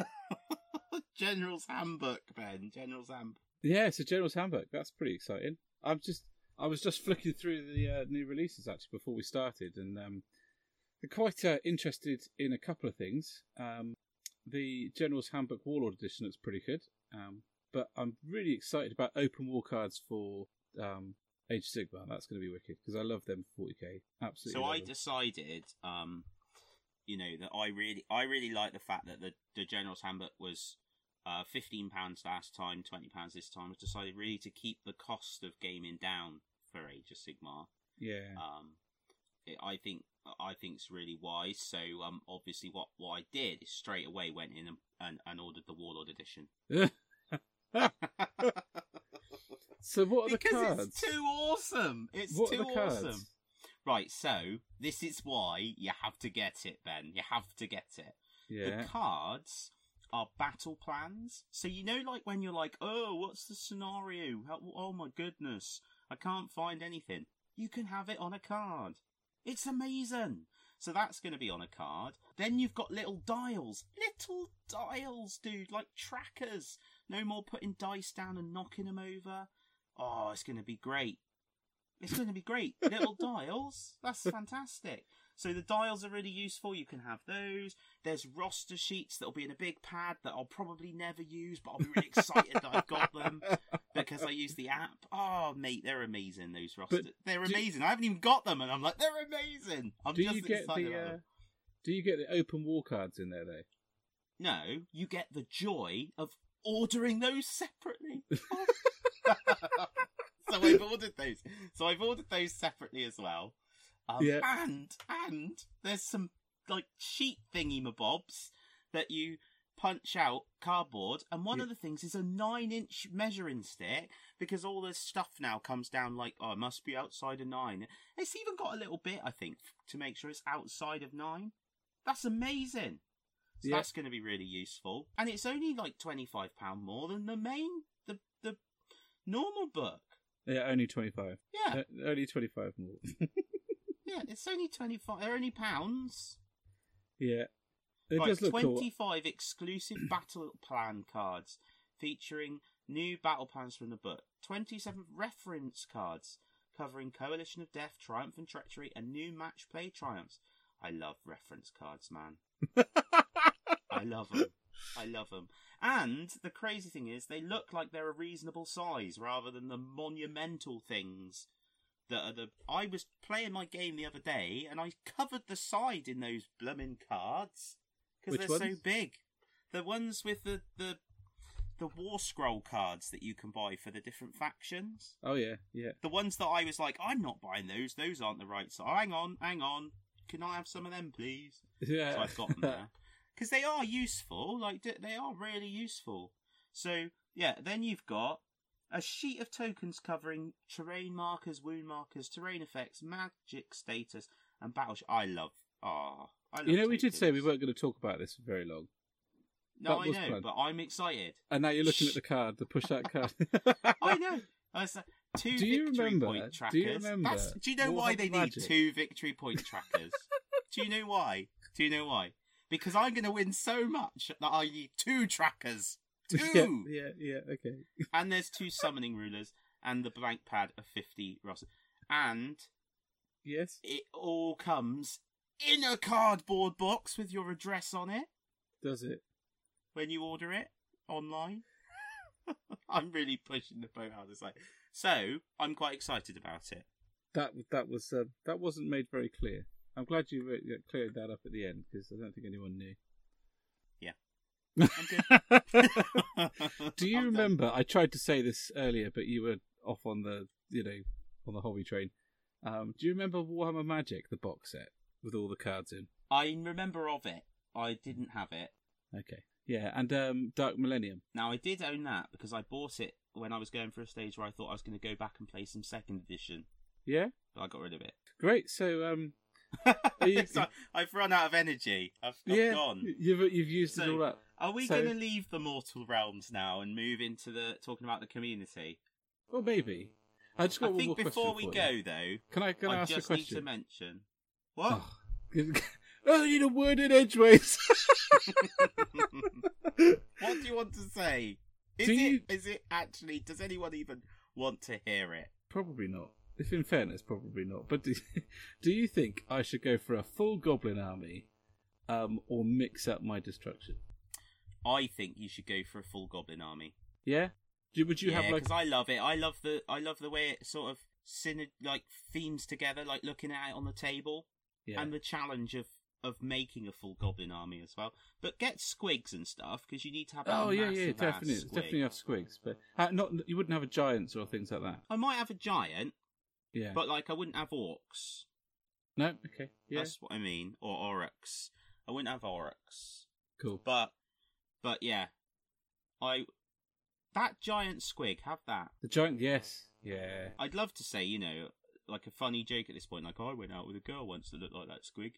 General's handbook, Ben. General's handbook. yeah, it's a General's Handbook. That's pretty exciting. I'm just, I was just flicking through the uh, new releases actually before we started, and um, I'm quite uh, interested in a couple of things. Um, the General's Handbook Warlord Edition looks pretty good, um, but I'm really excited about open war cards for um, Age of Sigmar. That's going to be wicked because I love them 40k. Absolutely. So love I decided, um, you know, that I really, I really like the fact that the the General's Handbook was uh, fifteen pounds last time, twenty pounds this time. I decided really to keep the cost of gaming down for Age of Sigmar. yeah. Um, it, I think I think it's really wise. So um, obviously, what what I did is straight away went in and, and, and ordered the Warlord edition. so what are the because cards? it's too awesome. It's what too the awesome. Right, so this is why you have to get it, Ben. You have to get it. Yeah. The cards are battle plans. So you know, like when you're like, "Oh, what's the scenario? How, oh my goodness, I can't find anything." You can have it on a card. It's amazing. So that's going to be on a card. Then you've got little dials, little dials, dude, like trackers. No more putting dice down and knocking them over. Oh, it's going to be great. It's going to be great. Little dials. That's fantastic. So the dials are really useful. You can have those. There's roster sheets that'll be in a big pad that I'll probably never use, but I'll be really excited that I've got them because I use the app. Oh, mate, they're amazing. Those roster, But they're amazing. I haven't even got them, and I'm like, they're amazing. I'm do just you get excited the uh, do you get the open war cards in there though? No, you get the joy of ordering those separately. so I've ordered those. So I've ordered those separately as well. Um, Yeah. And and there's some like sheet thingy mabobs that you punch out cardboard, and one Yeah. of the things is a nine-inch measuring stick because all this stuff now comes down like oh, it must be outside of nine. It's even got a little bit, I think, to make sure it's outside of nine. That's amazing. So Yeah. that's going to be really useful. And it's only like £25 more than the main, the, the normal book. Yeah, only 25. Yeah, Uh, only 25 more. yeah, it's only 25, they're only pounds. yeah. It right, does look cool. 25 exclusive battle plan cards featuring new battle plans from the book. 27 reference cards covering Coalition of Death, Triumph and Treachery, and new match play triumphs. I love reference cards, man. I love them. I love them. And the crazy thing is, they look like they're a reasonable size rather than the monumental things that are the. I was playing my game the other day and I covered the side in those blooming cards because they're so big. The ones with the the the war scroll cards that you can buy for the different factions. Oh, yeah, yeah. The ones that I was like, I'm not buying those. Those aren't the right size. Hang on, hang on. Can I have some of them, please? Yeah. so I've got them there because they are useful. Like d- they are really useful. So yeah, then you've got a sheet of tokens covering terrain markers, wound markers, terrain effects, magic status, and battle. I love. Ah, I love. you know, we did say we weren't going to talk about this for very long. No, that I know, fun. but I'm excited. And now you're looking at the card, the push that card. I know. That's two Do you victory remember- point do trackers. you remember That's- do you know why they need two victory point trackers? do you know why? Do you know why? Because I'm going to win so much that I need two trackers. Two! yeah, yeah, yeah, okay. and there's two summoning rulers and the blank pad of 50 Ross. And Yes. it all comes in a cardboard box with your address on it Does it? when you order it online. I'm really pushing the boat out this way. So, I'm quite excited about it. That that was uh, that wasn't made very clear. I'm glad you uh, cleared that up at the end because I don't think anyone knew. I'm. Do you I'm done. remember? I tried to say this earlier, but you were off on the you know on the hobby train. Um, do you remember Warhammer Magic, the box set with all the cards in? I remember of it. I didn't have it. Okay, yeah, and um, Dark Millennium. Now, I did own that because I bought it when I was going for a stage where I thought I was going to go back and play some second edition, Yeah, but I got rid of it. great. So um, you- So, I've run out of energy. I've, I've yeah, gone. you've you've used it So- all up. Are we So- going to leave the mortal realms now and move into the talking about the community? Well, maybe. I just got I one more think before we question for you. go though, can I can I, I ask just a need to question? mention what. Oh. oh, you need a word in edgeways. what do you want to say? Is Do it? you- Is it actually? Does anyone even want to hear it? Probably not. If in fairness, probably not. But do, do you think I should go for a full goblin army, um, or mix up my destruction? I think you should go for a full goblin army. Yeah. Do, would you yeah, have like? because I love it. I love the. I love the way it sort of synod like themes together, like looking at it on the table, Yeah. and the challenge of of making a full goblin army as well. But get squigs and stuff because you need to have. a oh yeah, yeah, definitely, squig. definitely have squigs, but uh, not you wouldn't have a giant or things like that. I might have a giant, Yeah. but like I wouldn't have orcs. no. Okay. Yeah. That's what I mean, or oryx. I wouldn't have oryx, Cool. but but yeah, I that giant squig have that. The giant. Yes. Yeah. I'd love to say you know like a funny joke at this point, like oh, I went out with a girl once that looked like that squig,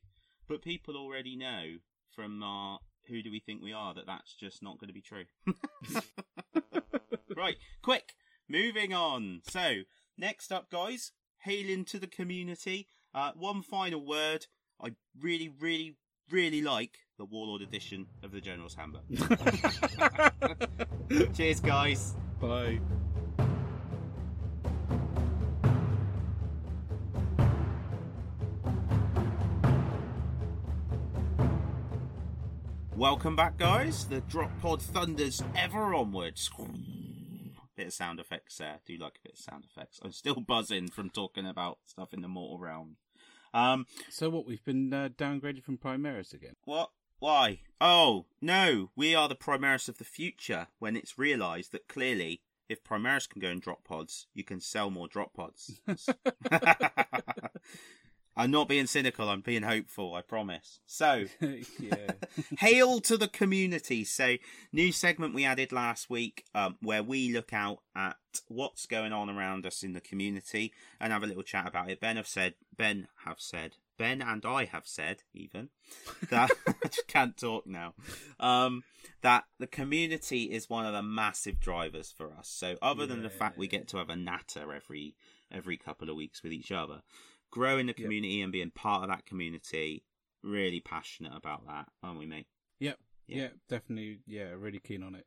but people already know from our who do we think we are that that's just not going to be true. right, quick, moving on. So next up, guys, hailing to the community. Uh, one final word. I really, really, really like the Warlord edition of the General's Handbook. Cheers, guys. Bye. Welcome back, guys. The drop pod thunders ever onwards. Bit of sound effects there. Do like a bit of sound effects. I'm still buzzing from talking about stuff in the mortal realm. Um, So what? We've been uh, downgraded from Primaris again. what? Why? Oh, no. We are the Primaris of the future when it's realised that clearly, if Primaris can go and drop pods, you can sell more drop pods. I'm not being cynical, I'm being hopeful, I promise. So. Hail to the community. So, new segment we added last week um, where we look out at what's going on around us in the community and have a little chat about it. Ben have said, Ben have said, Ben and I have said even that I just can't talk now. Um, that the community is one of the massive drivers for us. So other than the fact we get to have a natter every every couple of weeks with each other, growing the community and being part of that community, really passionate about that, aren't we, mate? Yep. Yeah. Yeah. definitely. Yeah, really keen on it.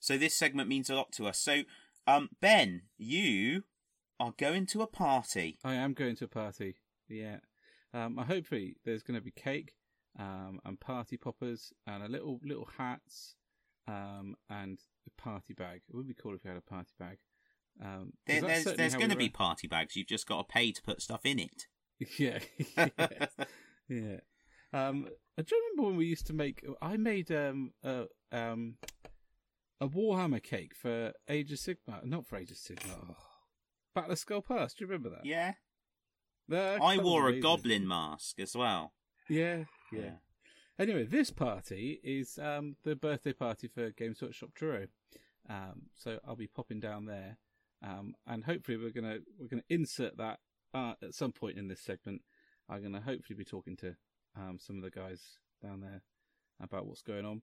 So this segment means a lot to us. So, um, Ben, you are going to a party. I am going to a party. Yeah. Um, I hopefully there's going to be cake, um, and party poppers, and a little little hats, um, and a party bag. It would be cool if we had a party bag. Um, There, there's there's going to be party bags. You've just got to pay to put stuff in it. Yeah. yes. Yeah. Um, I do remember when we used to make. I made um a um a Warhammer cake for Age of Sigmar. Not for Age of Sigmar. Oh. Battle of Skull Pass. Do you remember that? yeah. That- I that wore a goblin mask as well. Yeah, yeah. Anyway, this party is um, the birthday party for Games Workshop Truro. Um, so I'll be popping down there, um, and hopefully we're gonna we're gonna insert that uh, at some point in this segment. I'm gonna hopefully be talking to um, some of the guys down there about what's going on,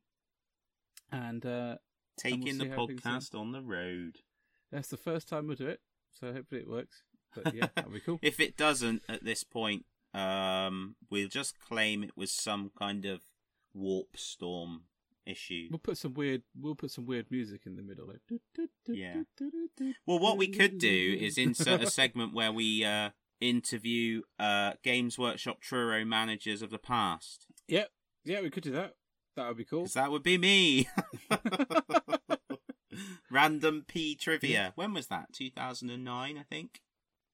and uh, Taking the how things are. podcast on the road. that's the first time we'll do it. So hopefully it works. But yeah, that'll be cool. If it doesn't at this point, um, we'll just claim it was some kind of warp storm issue. We'll put some weird. We'll put some weird music in the middle. Like, Yeah. Well, what we could do is insert a segment where we uh, interview uh, Games Workshop Truro managers of the past. Yep. Yeah, we could do that. That would be cool. that would be me. Random P trivia. When was that? 2009, I think.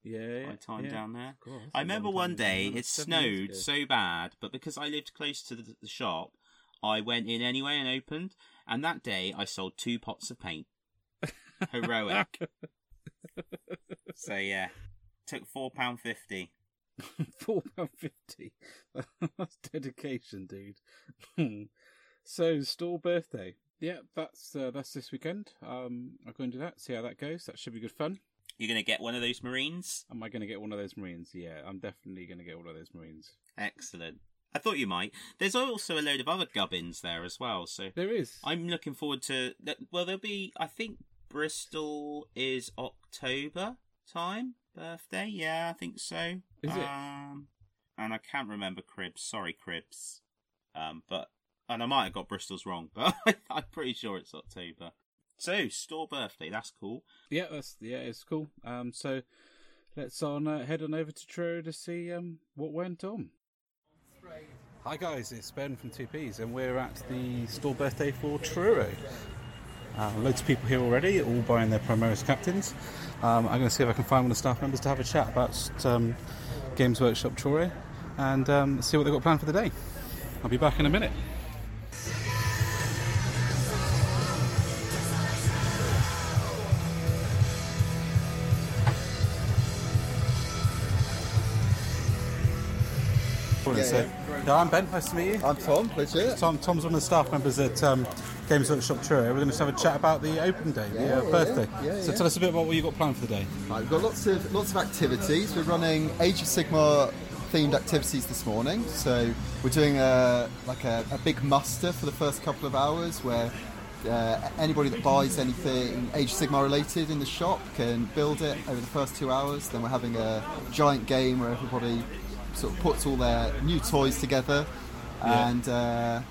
Yeah. My time yeah. down there. God, I remember one day it snowed so bad, but because I lived close to the, the shop, I went in anyway and opened. And that day I sold two pots of paint. Heroic. so yeah, took four pound fifty. Four pound fifty. That's dedication, dude. so store birthday. Yeah, that's uh, that's this weekend. Um, I'm going to do that. See how that goes. That should be good fun. You're gonna get one of those Marines. Am I going to get one of those Marines? Yeah, I'm definitely going to get one of those Marines. Excellent. I thought you might. There's also a load of other gubbins there as well. So There is. I'm looking forward to. Well, there'll be. I think Bristol is October time birthday. Yeah, I think so. Is it? Um, and I can't remember Cribs. Sorry, Cribs. Um, but and I might have got Bristol's wrong, but I'm pretty sure it's October. So store birthday. That's cool. Yeah, that's yeah, it's cool. Um, so let's on uh, head on over to Truro to see um what went on. Hi guys, it's Ben from Two Ps, and we're at the store birthday for Truro. Uh, loads of people here already, all buying their Primaris captains. Um, I'm going to see if I can find one of the staff members to have a chat about um, Games Workshop Truro and um, see what they've got planned for the day. I'll be back in a minute. Yeah, I'm Ben. Nice to meet you. I'm Tom, pleasure. Tom, Tom's one of the staff members at um, Games Workshop Truro. We're going to have a chat about the open day, the Yeah, uh, yeah, birthday. yeah, so tell us a bit about what you've got planned for the day. Right, we've got lots of lots of activities. We're running Age of Sigmar themed activities this morning. So we're doing a like a, a big muster for the first couple of hours where uh, anybody that buys anything Age of Sigmar related in the shop can build it over the first two hours. Then we're having a giant game where everybody sort of puts all their new toys together Yeah. and uh,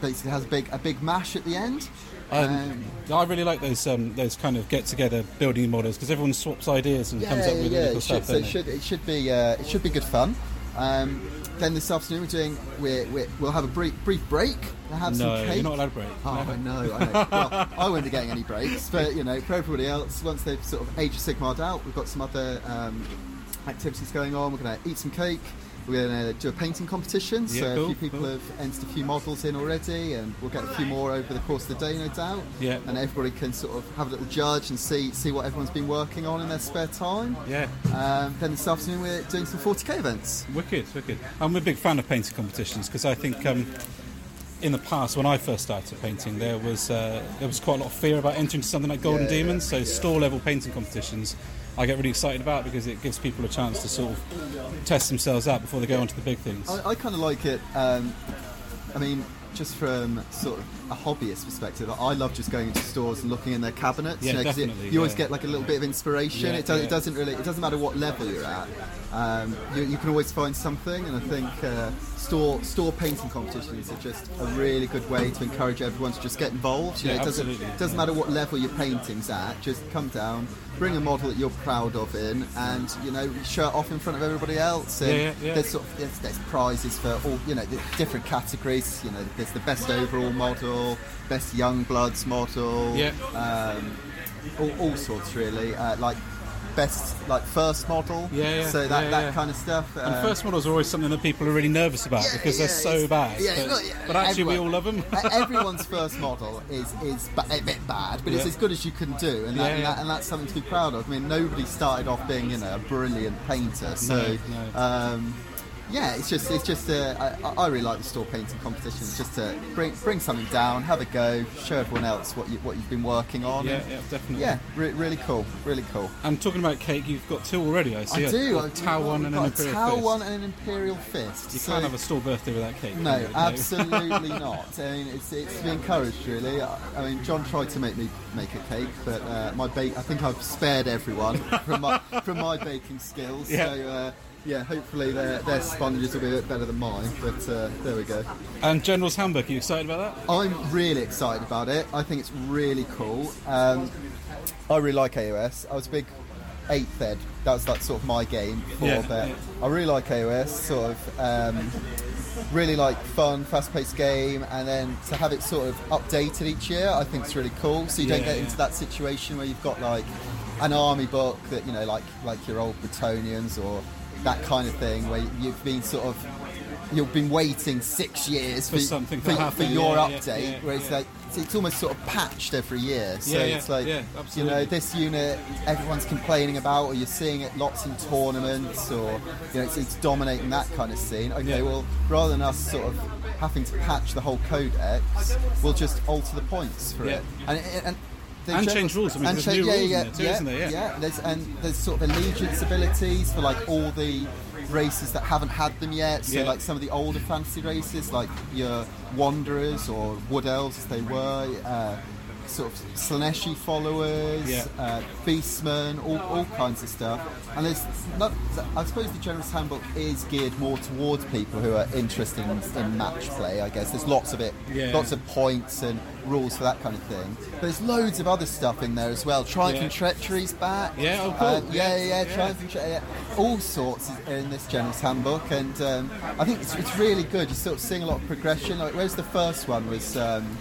basically has a big a big mash at the end. Um, I really like those um, those kind of get together building models because everyone swaps ideas and comes up with yeah, really cool it stuff. should, so it should it should be uh, it should be good fun. Um, then this afternoon we're doing we're, we're, we'll have a brief brief break and have no, some cake. you're not allowed to break. Oh, I know, I know. Well, I won't be getting any breaks, but you know, for everybody else, once they've sort of Age of Sigmar'd out, we've got some other um, activities going on. We're going to eat some cake. We're going to do a painting competition. Yeah, so a few people cool. have entered a few models in already, and we'll get a few more over the course of the day, no doubt. Yeah. And everybody can sort of have a little judge and see see what everyone's been working on in their spare time. Yeah, Um, then this afternoon we're doing some 40k events. wicked, wicked. I'm a big fan of painting competitions because I think um, in the past when I first started painting, there was uh, there was quite a lot of fear about entering something like Golden Yeah, yeah, Demons. So yeah. store level painting competitions I get really excited about because it gives people a chance to sort of test themselves out before they go on to the big things. I, I kind of like it. Um, I mean, just from sort of a hobbyist perspective, I love just going into stores and looking in their cabinets. Yeah, you, know, 'cause it- definitely, you always yeah. get like a little bit of inspiration. Yeah, it, does, doesn't really. It doesn't matter what level you're at. Um, you, you can always find something, and I think uh, store store painting competitions are just a really good way to encourage everyone to just get involved. You Yeah, know, it doesn't absolutely, it doesn't matter what level your painting's at. Just come down, bring a model that you're proud of in, and you know, show it off in front of everybody else. And Yeah, yeah, yeah. There's sort of there's, there's prizes for all you know the different categories. You know, there's the best overall model, best young bloods model, Yeah. um, all, all sorts really. Uh, like best like first model, Yeah, yeah, So that yeah, that kind of stuff. and um, first models are always something that people are really nervous about because they're so bad. yeah, but, yeah, but actually, we all love them. Everyone's first model is is ba- a bit bad, but it's as good as you can do, and, that, and, that, and that's something to be proud of. I mean, nobody started off being you know a brilliant painter, so No, no. Um, yeah, it's just it's just uh, I, I really like the store painting competitions, just to bring bring something down, have a go, show everyone else what you what you've been working on. yeah, yeah, definitely. yeah, re- really cool, really cool. And talking about cake, you've got two already. I see. I do. a Tau one and an imperial Tau fist. one and an imperial fist. You so- can't have a store birthday without cake. No, you? absolutely not. I mean, it's, it's to be encouraged, really. I, I mean, John tried to make me make a cake, but uh, my bake, I think I've spared everyone from my from my baking skills. Yeah. So uh, yeah, hopefully their their sponges will be a bit better than mine. But uh, there we go. And General's handbook. Are you excited about that? I'm really excited about it. I think it's really cool. Um, I really like AOS. I was a big eighth ed. That was like sort of my game before, Yeah, but yeah. I really like AOS. Sort of um, really like fun, fast-paced game, and then to have it sort of updated each year, I think it's really cool. So you don't get yeah. into that situation where you've got like an army book that you know, like like your old Bretonnians or that kind of thing, where you've been sort of you've been waiting six years For something to for, happen, for your yeah, yeah, update, yeah, where it's yeah. like it's, it's almost sort of patched every year. So Yeah, yeah, it's like yeah, you know this unit everyone's complaining about, or you're seeing it lots in tournaments, or you know it's, it's dominating that kind of scene. Okay, Yeah. well rather than us sort of having to patch the whole codex, we'll just alter the points for Yeah. it. And, and And change rules. I mean, and there's cha- new yeah, rules in yeah, there too, yeah, isn't there? Yeah. yeah. There's, and there's sort of allegiance abilities for like all the races that haven't had them yet. So Yeah. like some of the older fantasy races, like your Wanderers or Wood Elves, as they were. Uh, Sort of Slaaneshi followers, Yeah. uh, Beastmen, all, all kinds of stuff. And there's not, I suppose the General's Handbook is geared more towards people who are interested in, in match play. I guess there's lots of it, Yeah. lots of points and rules for that kind of thing. But there's loads of other stuff in there as well. Triumph Yeah. and Treachery's back. Yeah, oh, cool. Uh, yeah, Yeah, yeah, yeah. Triumph and Tre- yeah. All sorts is in this General's Handbook, and um, I think it's, it's really good. You're sort of seeing a lot of progression. Like, whereas the first one was. Um,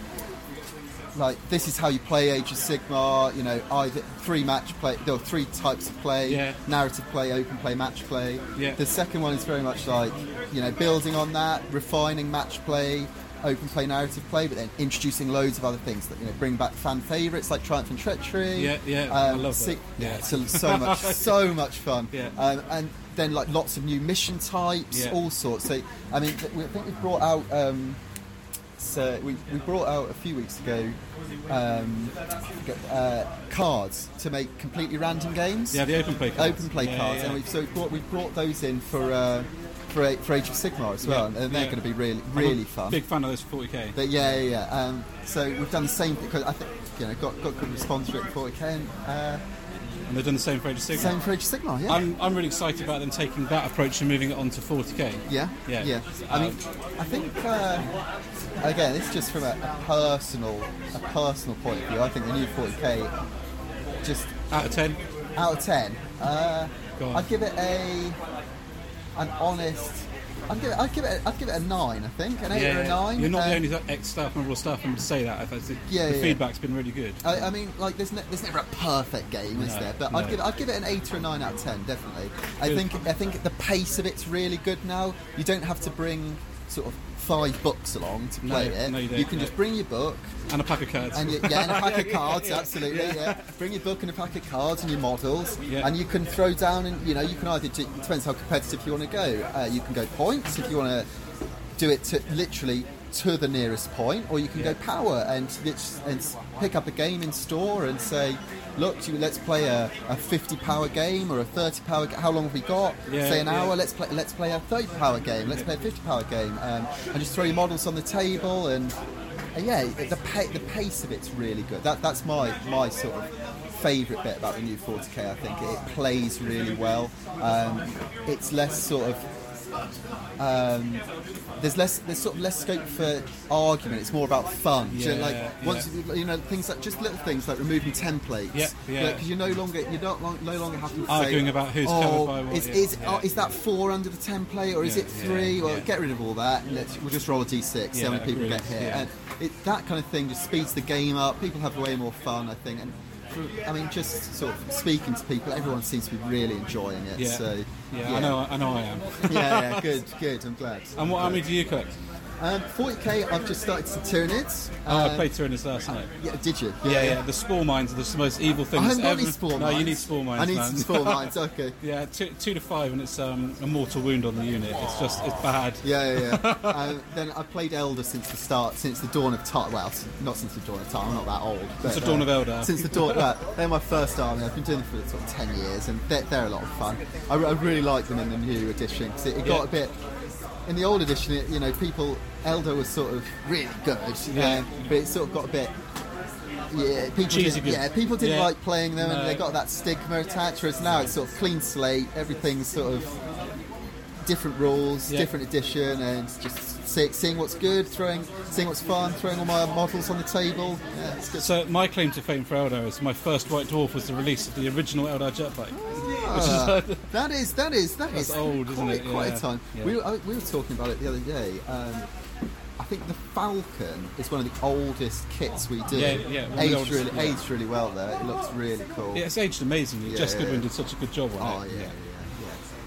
like this is how you play Age of Sigmar. You know, either three match play, there are three types of play: Yeah. narrative play, open play, match play. Yeah. The second one is very much like you know building on that, refining match play, open play, narrative play, but then introducing loads of other things that you know bring back fan favourites like Triumph and Treachery. Yeah, yeah, I love that. Sig- Yeah. yeah, so, so much, so much fun. Yeah. Um, and then like lots of new mission types, Yeah. all sorts. So I mean, th- I think we brought out. Um, so we, we brought out a few weeks ago um, forget, uh, cards to make completely random games. Yeah, the open play cards. open play Yeah, cards, yeah. and we've so we brought we brought those in for uh, for, for Age of Sigmar as well, and they're going to be really really fun. Big fan of those for 40k. But yeah, yeah, yeah. Um, so we've done the same because I think you know got got good response for it for 40k. And, uh, And they've done the same for Age of Sigmar. same for Age of Sigmar, yeah. I'm, I'm really excited about them taking that approach and moving it on to 40k. Yeah, Yeah. yeah. I mean, I think uh, again, it's just from a, a personal, a personal point of view. I think the new 40k, just Out of 10, out of 10, uh, Go on. I'd give it a an honest. I'd give it. I'd give it. I'd give it a nine. I think an eight or a nine. You're not the Um, only ex staff member or staff member to say that. I think the, Yeah, the yeah. feedback's been really good. I, I mean, like, there's, ne- there's never a perfect game, is No, there? But no. I'd give I'd give it an eight or a nine out of ten, definitely. I think I think the pace of it's really good now. You don't have to bring sort of five books along to play No, it. no, you don't, can no. just bring your book And a pack of cards. and you, yeah, and a pack of Yeah, cards, yeah, absolutely. yeah. Yeah. bring your book and a pack of cards and your models, Yeah. and you can throw down and you know you can either do, it depends how competitive you want to go. Uh, you can go points if you want to do it to literally to the nearest point, or you can go power and, and pick up a game in store and say, look, you- let's play a, a 50 power game or a 30 power. How long have we got? Yeah, say an yeah. hour. Let's play. Let's play a 30 power game. Let's play a 50 power game, um, and just throw your models on the table and. yeah, the pa- the pace of it's really good. That that's my my sort of favourite bit about the new 40k. I think it plays really well. Um, it's less sort of um, there's less there's sort of less scope for argument. It's more about fun. Do you know, Yeah, like yeah. once you- you know things like just little things like removing templates. Yeah, yeah. Because you're no longer you're not long, no longer having to Arguing say, about who's oh, covered by what, Is, yeah, is, yeah. oh, is that four under the template or is Yeah, it yeah, three? well, yeah. get rid of all that. Let's, we'll just roll a d6. see Yeah, how many people agreed, get hit. yeah. And it, that kind of thing just speeds the game up. People have way more fun, I think. And I mean, just sort of speaking to people, everyone seems to be really enjoying it. Yeah. So Yeah, I know. I know. I am. yeah, yeah, good, good. I'm glad. And what I army do you collect? Um, 40k, I've just started some Tyranids. Oh, I Um, played Tyranids last night. Yeah, did you? Yeah, yeah. The spore mines are the most evil I things haven't got ever. any spore no, you need spore mines. I need man. some spore mines. Okay. yeah, two, two to five, and it's um, a mortal wound on the unit. It's just it's bad. Yeah, yeah, yeah. um, then I've played Eldar since the start, since the dawn of time. Well, not since the dawn of time. I'm not that old. But, the dawn of Eldar. Since the dawn. Well, they're my first army. I've been doing them for sort of ten years, and they're, they're a lot of fun. I, I really like them in the new edition because it, it got Yeah. a bit. In the old edition, it, you know, people Eldar was sort of really good, Yeah. um, but it sort of got a bit. Yeah, people Cheesy didn't, good. yeah, people didn't Yeah. like playing them, No. and they got that stigma attached. Whereas now it's sort of clean slate. Everything's sort of different rules, Yeah. different edition, and just see, seeing what's good, throwing, seeing what's fun, throwing all my models on the table. Yeah, it's good. So my claim to fame for Eldar is my first White Dwarf was the release of the original Eldar jetbike. Ah, that is that is that is is old, isn't quite, it? Quite Yeah. a time. Yeah. We, were, I- we were talking about it the other day. Um, I think the Falcon is one of the oldest kits we do. Yeah, yeah, aged oldest, really yeah. aged really well there. It looks really cool. Yeah, it's aged amazingly. Yeah, Jes Goodwin did such a good job on Oh it. yeah.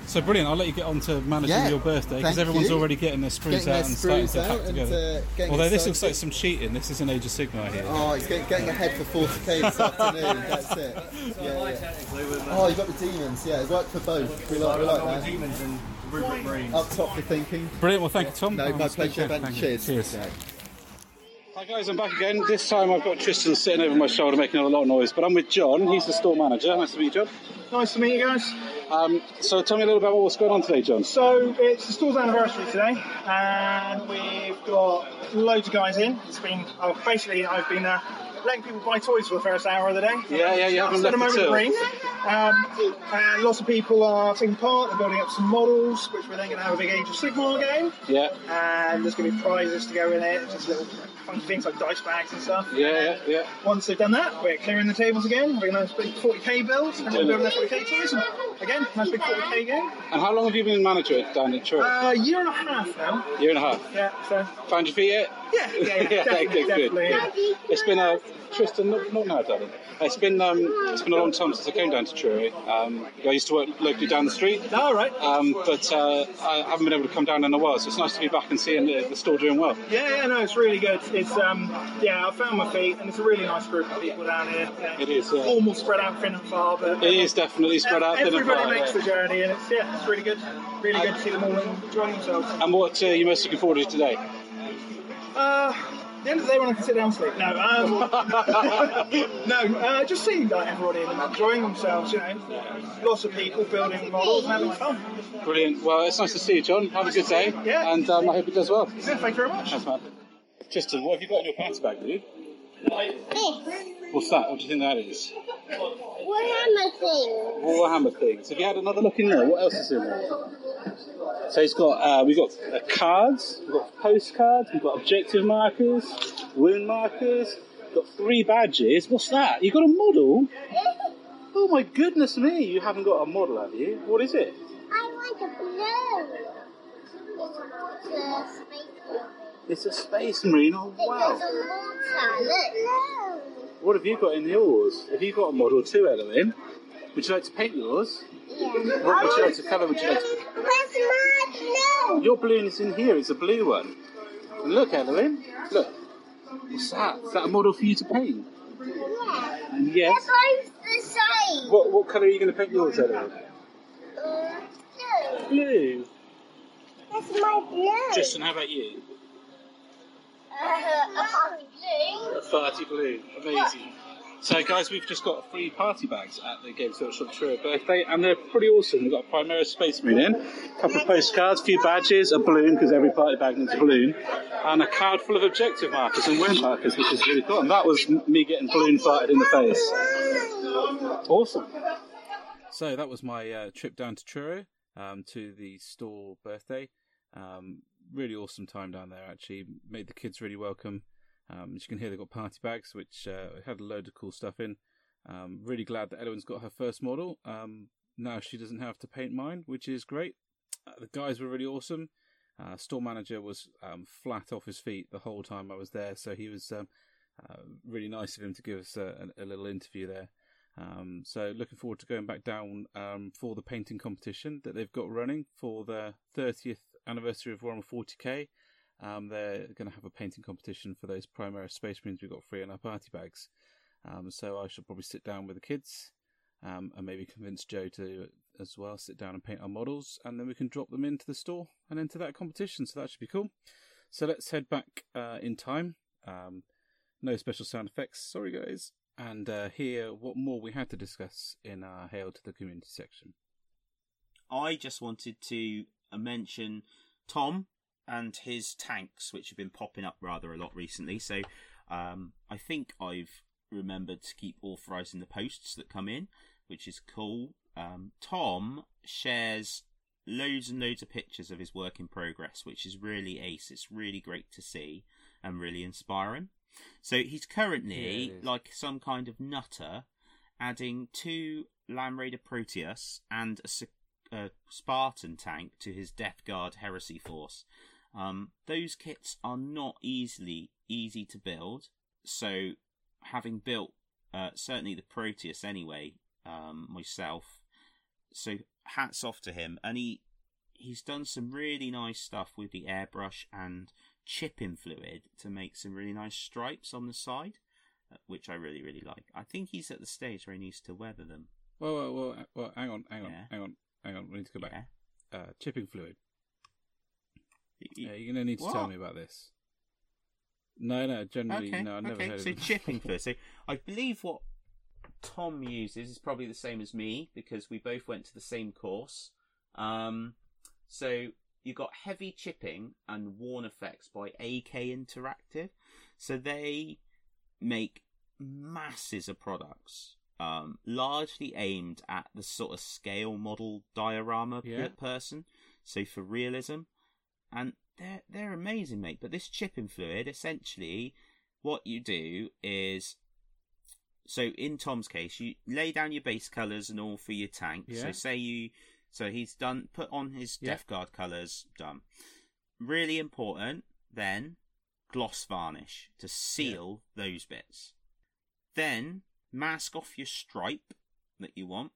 So brilliant. I'll let you get on to managing Yeah, your birthday because everyone's you. already getting their sprues Getting out their and starting sprues to out hack and, together. uh, Although this looks like some cheating. This is an Age of Sigmar here. Oh, it's getting, getting ahead for 40k this afternoon. That's it. Yeah, yeah. Oh, you got the demons. Yeah, it worked for both. We like, we like that. Demons and Rupert Marines. Up top for thinking. Brilliant. Well, thank you, Tom. No, Oh, my pleasure. to- Ben. thank you. Cheers. Cheers. Yeah. Hi guys, I'm back again. This time I've got Tristan sitting over my shoulder making a lot of noise, but I'm with John. He's the store manager. Nice to meet you, John. Nice to meet you guys. Um, so tell me a little bit about what's going on today, John. So it's the store's anniversary today, and we've got loads of guys in. It's been oh, basically I've been uh, letting people buy toys for the first hour of the day. Yeah, yeah, you haven't left moment. Um, and lots of people are taking part. They're building up some models, which we're then going to have a big Age of Sigmar game. Yeah, And there's going to be prizes to go in it, just little funky things like dice bags and stuff. yeah, yeah, yeah. Once they've done that, we're clearing the tables again. We're going to have a big 40k build, and we're building their 40k toys. And again, nice big 40k game. And how long have you been manager down Truro? Uh, a year and a half now. Year and a half. Yeah, so Found your feet yet? yeah, yeah, yeah, definitely, good, good. definitely. yeah. It's been a Tristan, not, not now, darling. It's been um, it's been a long time since I came down to Truro. Um, I used to work locally down the street, All right. um, but uh, I haven't been able to come down in a while. So it's nice to be back and seeing the, the store doing well. Yeah, yeah, no, it's really good. It's um, yeah, I found my feet, and it's a really nice group of people down here. Yeah. It is, yeah. Formal, spread out, thin and far, but It is definitely spread out. thin and Everybody far, makes yeah. the journey, and it's yeah, it's really good. Really good to see them all enjoying themselves. And what uh, are you most looking forward to today? Uh, the end of the day when I can sit down and sleep. No, um, no, uh, just seeing like everybody in and enjoying themselves. You know, lots of people building models and having fun. Brilliant. Well, it's nice to see you, John. Have a good day. Yeah. And um, I hope it does well. Yeah, thank you very much. Thanks, man. Tristan, what have you got in your pants bag, dude? This What's that? What do you think that is? Warhammer thing. Warhammer things. Have you had another look in there? What else is in there? So it's got uh, we've got uh, cards, we've got postcards, we've got objective markers, wound markers, we've got three badges. What's that? You got a model? Oh my goodness me! You haven't got a model, have you? What is it? I want a blue. It's a space. It's a space marine. Oh wow! water. What have you got in yours? Have you got a model too, Eloin? Would you like to paint yours? Yeah. What would you like to colour? Would you like to? Where's my blue? Your balloon is in here. It's a blue one. Look, Eloin. Look. What's that? Is that a model for you to paint? Yeah. Yes. They're both the same. What what colour are you going to paint yours, Eloin? Uh, blue. Blue. That's my blue. Justin, how about you? Uh, a party Balloon. Amazing. So, guys, we've just got free party bags at the Games Workshop Truro birthday, and they're pretty awesome. We've got a Primaris Space Marine in, a couple of postcards, a few badges, a balloon, because every party bag needs a balloon, and a card full of objective markers and win markers, which is really cool. And that was me getting balloon farted in the face. Awesome. So, that was my uh, trip down to Truro um, to the store birthday. Um, really awesome time down there, actually. Made the kids really welcome. Um, as you can hear, they've got party bags, which uh, had a load of cool stuff in. Um, really glad that Ellen's got her first model. Um, now she doesn't have to paint mine, which is great. Uh, the guys were really awesome. Uh, store manager was um, flat off his feet the whole time I was there, so he was um, uh, really nice of him to give us a, a little interview there. Um, so looking forward to going back down for the painting competition that they've got running for the 30th anniversary of Warhammer 40k. Um, they're going to have a painting competition for those Primaris Space Marines we've got free in our party bags. Um, so I should probably sit down with the kids um, and maybe convince Joe to as well sit down and paint our models, and then we can drop them into the store and into that competition. So that should be cool. So let's head back uh, in time. Um, no special sound effects, sorry guys, and uh, hear what more we had to discuss in our Hail to the Community section. I just wanted to mention Tom and his tanks, which have been popping up rather a lot recently. So um, I think I've remembered to keep authorizing the posts that come in, which is cool. Um, Tom shares loads and loads of pictures of his work in progress, which is really ace. It's really great to see and really inspiring. So he's currently yeah, like some kind of nutter, adding two Land Raider Proteus and a, a Spartan tank to his Death Guard Heresy force. Um, those kits are not easily easy to build. So, having built uh, certainly the Proteus anyway, um, myself, so hats off to him. And he he's done some really nice stuff with the airbrush and chipping fluid to make some really nice stripes on the side, uh, which I really really like. I think he's at the stage where he needs to weather them. Well, well, well, well hang on, hang on, yeah. hang on, hang on. We need to go back. Yeah. Uh, chipping fluid. Yeah, you're gonna need to what? tell me about this. No, no, generally, okay, no, I've never okay. heard so of it. chipping first. So I believe what Tom uses is probably the same as me because we both went to the same course. Um, so you've got heavy chipping and worn effects by AK Interactive. So they make masses of products, um, largely aimed at the sort of scale model diorama yeah. person. So for realism, and they're they're amazing, mate. But this chipping fluid, essentially, what you do is, so in Tom's case, you lay down your base colours and all for your tank. Yeah. So say you, so he's done, put on his yeah. Death Guard colours, done. Really important. Then gloss varnish to seal yeah. those bits. Then mask off your stripe that you want,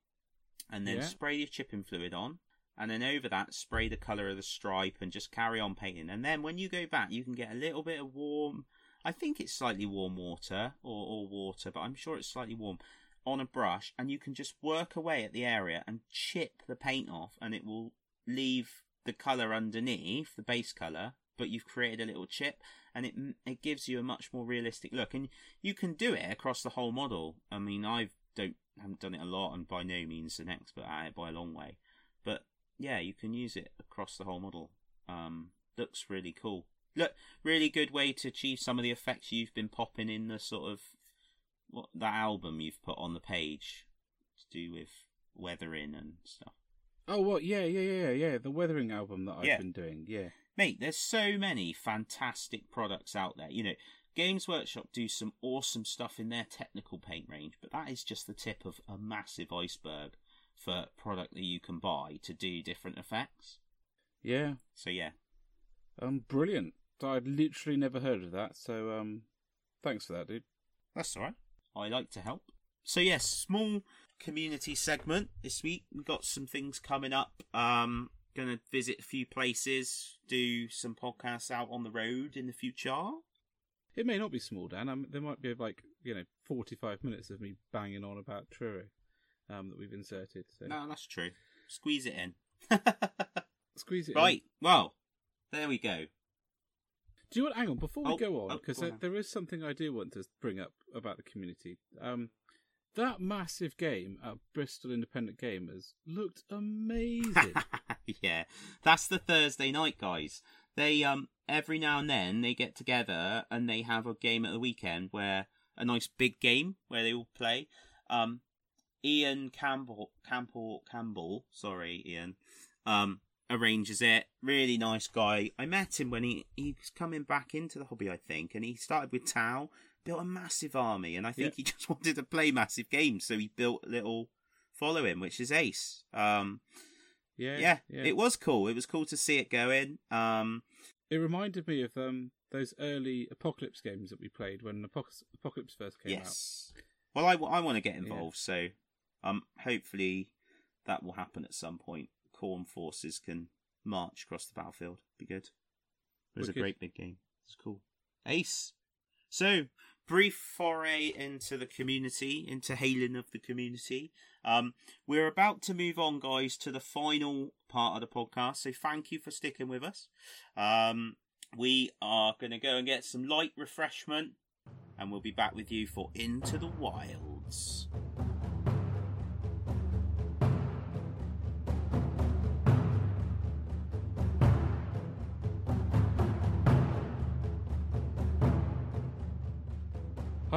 and then yeah. spray your chipping fluid on and then over that spray the colour of the stripe and just carry on painting. And then when you go back, you can get a little bit of warm, I think it's slightly warm water or, or water, but I'm sure it's slightly warm on a brush, and you can just work away at the area and chip the paint off, and it will leave the colour underneath the base colour, but you've created a little chip, and it it gives you a much more realistic look. And you can do it across the whole model. I mean, I don't haven't done it a lot, and by no means an expert at it by a long way, but yeah, you can use it across the whole model. Um, looks really cool. Look, really good way to achieve some of the effects you've been popping in the sort of what that album you've put on the page to do with weathering and stuff. Oh, what? Yeah, yeah, yeah, yeah. The weathering album that I've yeah. been doing. Yeah, mate. There's so many fantastic products out there. You know, Games Workshop do some awesome stuff in their technical paint range, but that is just the tip of a massive iceberg for product that you can buy to do different effects. Yeah. So yeah. Um, brilliant. I'd literally never heard of that. So um, thanks for that, dude. That's all right. I like to help. So yes, small community segment this week. We've got some things coming up. Um, gonna visit a few places, do some podcasts out on the road in the future. It may not be small, Dan. Um, there might be like you know forty-five minutes of me banging on about Truro um, that we've inserted. So. No, that's true. Squeeze it in. Squeeze it right. in. Well, there we go. Do you want? Hang on, before we Oh, go on, oh, because on there, there is something I do want to bring up about the community. Um, that massive game at Bristol Independent Gamers looked amazing. yeah, that's the Thursday night guys. They um every now and then they get together and they have a game at the weekend where a nice big game where they all play. Um, Ian Campbell Campbell Campbell, sorry Ian, um arranges it. Really nice guy. I met him when he he was coming back into the hobby, I think, and he started with Tau, built a massive army, and I think Yeah. he just wanted to play massive games, so he built a little following, which is Ace. Um, yeah, yeah, it was cool. It was cool to see it going. Um, It reminded me of um those early Apocalypse games that we played when Apoc- Apocalypse first came out. yes. Well, I, I want to get involved, so um, hopefully that will happen at some point. Khorne forces can march across the battlefield. Be good. It was a great big game. It's cool. Ace. So, brief foray into the community, into hailing of the community. Um, we're about to move on, guys, to the final part of the podcast. So, thank you for sticking with us. Um, we are going to go and get some light refreshment, and we'll be back with you for Into the Wilds.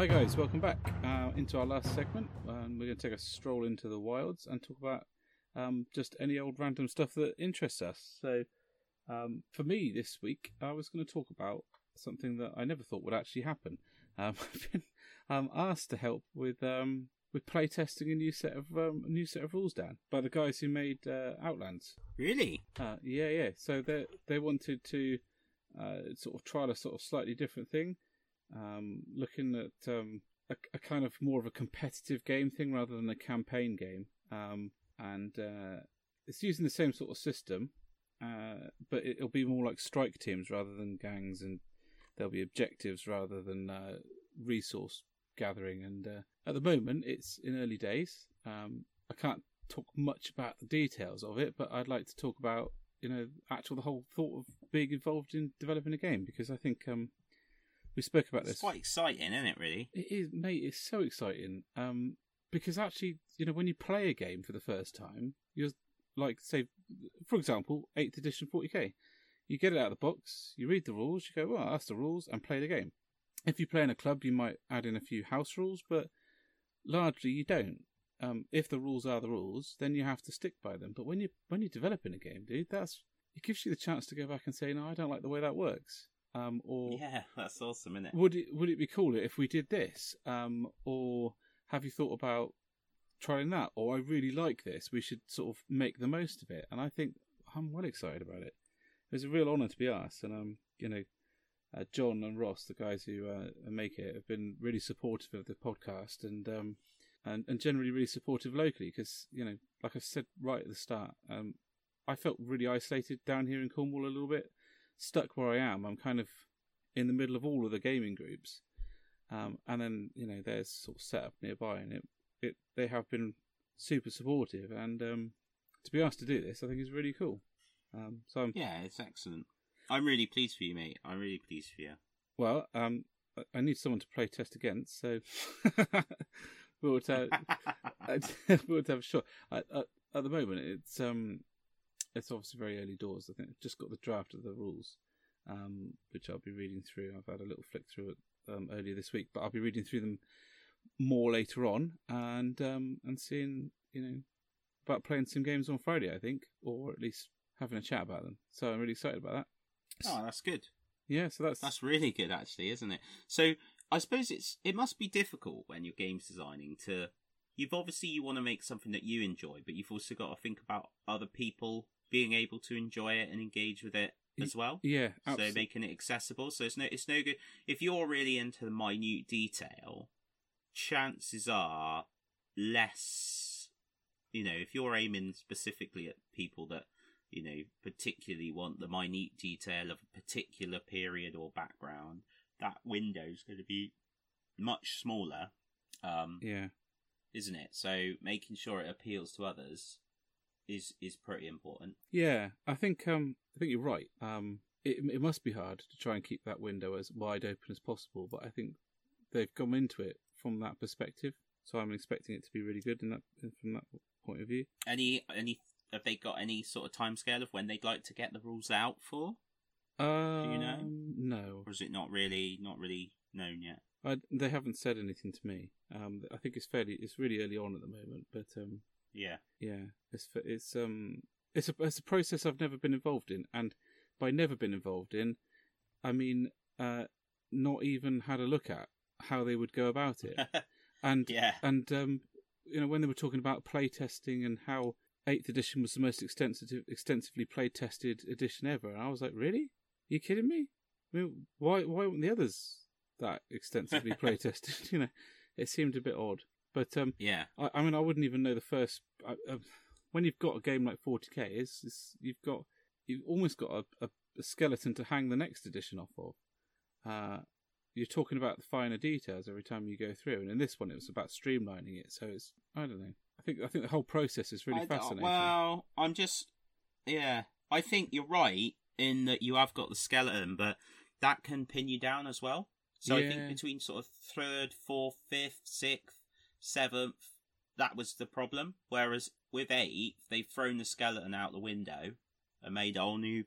Hi guys, welcome back uh, into our last segment. Um, we're going to take a stroll into the wilds and talk about um, just any old random stuff that interests us. So, um, for me this week, I was going to talk about something that I never thought would actually happen. Um, I've been um, asked to help with um, with playtesting a new set of um, a new set of rules down by the guys who made uh, Outlands. Really? Uh, yeah, yeah. So they they wanted to uh, sort of try a sort of slightly different thing, um, looking at um, a, a kind of more of a competitive game thing rather than a campaign game. Um, and uh, it's using the same sort of system, uh, but it'll be more like strike teams rather than gangs, and there'll be objectives rather than uh, resource gathering. And uh, at the moment, it's in early days. Um, I can't talk much about the details of it, but I'd like to talk about you know actual the whole thought of being involved in developing a game because I think um, we spoke about It's this. It's quite exciting, isn't it, really? It is, mate. It's so exciting. Um, because actually, you know, when you play a game for the first time, you're like, say, for example, eighth edition 40k. You get it out of the box, you read the rules, you go, well, that's the rules, and play the game. If you play in a club, you might add in a few house rules, but largely you don't. Um, if the rules are the rules, then you have to stick by them. But when you when you're developing a game, dude, that's it gives you the chance to go back and say, no, I don't like the way that works. Um, or Yeah, that's awesome, isn't it? would it would it be cooler if we did this? Um, or have you thought about trying that? Or I really like this. We should sort of make the most of it. And I think I'm well excited about it. It was a real honour to be asked. And um, you know, uh, John and Ross, the guys who uh, make it, have been really supportive of the podcast and um, and and generally really supportive locally because you know, like I said right at the start, um, I felt really isolated down here in Cornwall a little bit, stuck where I am. I'm kind of in the middle of all of the gaming groups, um, and then you know there's sort of set up nearby, and it, it they have been super supportive, and um, to be asked to do this, I think is really cool. Um, so I'm, Yeah, it's excellent. I'm really pleased for you, mate. I'm really pleased for you. well, um, I- need someone to play test against, so we'll to, we'll to have a shot. At the moment, it's um, it's obviously very early doors. I think I've just got the draft of the rules, um, which I'll be reading through. I've had a little flick through it um, earlier this week, but I'll be reading through them more later on and um, and seeing you know about playing some games on Friday. I think, or at least having a chat about them. So I'm really excited about that. Oh, that's good. Yeah, so that's That's really good, actually, isn't it? So I suppose it's it must be difficult when you're games designing to. You've obviously you want to make something that you enjoy, but you've also got to think about other people being able to enjoy it and engage with it as well. yeah, so making it accessible. So it's no it's no good if you're really into the minute detail. Chances are less. You know, if you're aiming specifically at people that you know particularly want the minute detail of a particular period or background, that window is going to be much smaller. Um, yeah. isn't it? So making sure it appeals to others is is pretty important. Yeah, I think um, I think you're right. Um, it, it must be hard to try and keep that window as wide open as possible. But I think they've gone into it from that perspective, so I'm expecting it to be really good in that from that point of view. Any any have they got any sort of timescale of when they'd like to get the rules out for, Um, you know? No, or is it not really not really known yet? I, they haven't said anything to me. Um, I think it's fairly, it's really early on at the moment, but um, Yeah. yeah, it's it's um, it's a it's a process I've never been involved in, and by never been involved in, I mean, uh, not even had a look at how they would go about it, and yeah. and um, you know when they were talking about play testing and how eighth edition was the most extensive, extensively play tested edition ever, and I was like, really? you kidding me? I mean, why why weren't the others that extensively play tested? you know, it seemed a bit odd. But um, Yeah. I, I mean, I wouldn't even know the first. I, uh, when you've got a game like 40k, it's, it's you've got you've almost got a, a, a skeleton to hang the next edition off of. Uh, you're talking about the finer details every time you go through, and in this one, it was about streamlining it. So it's I don't know. I think I think the whole process is really I don't- fascinating. Well, I'm just, yeah. I think you're right in that you have got the skeleton, but that can pin you down as well. So I think between sort of third, fourth, fifth, sixth, seventh, that was the problem. Whereas with eighth, they've thrown the skeleton out the window and made a whole new,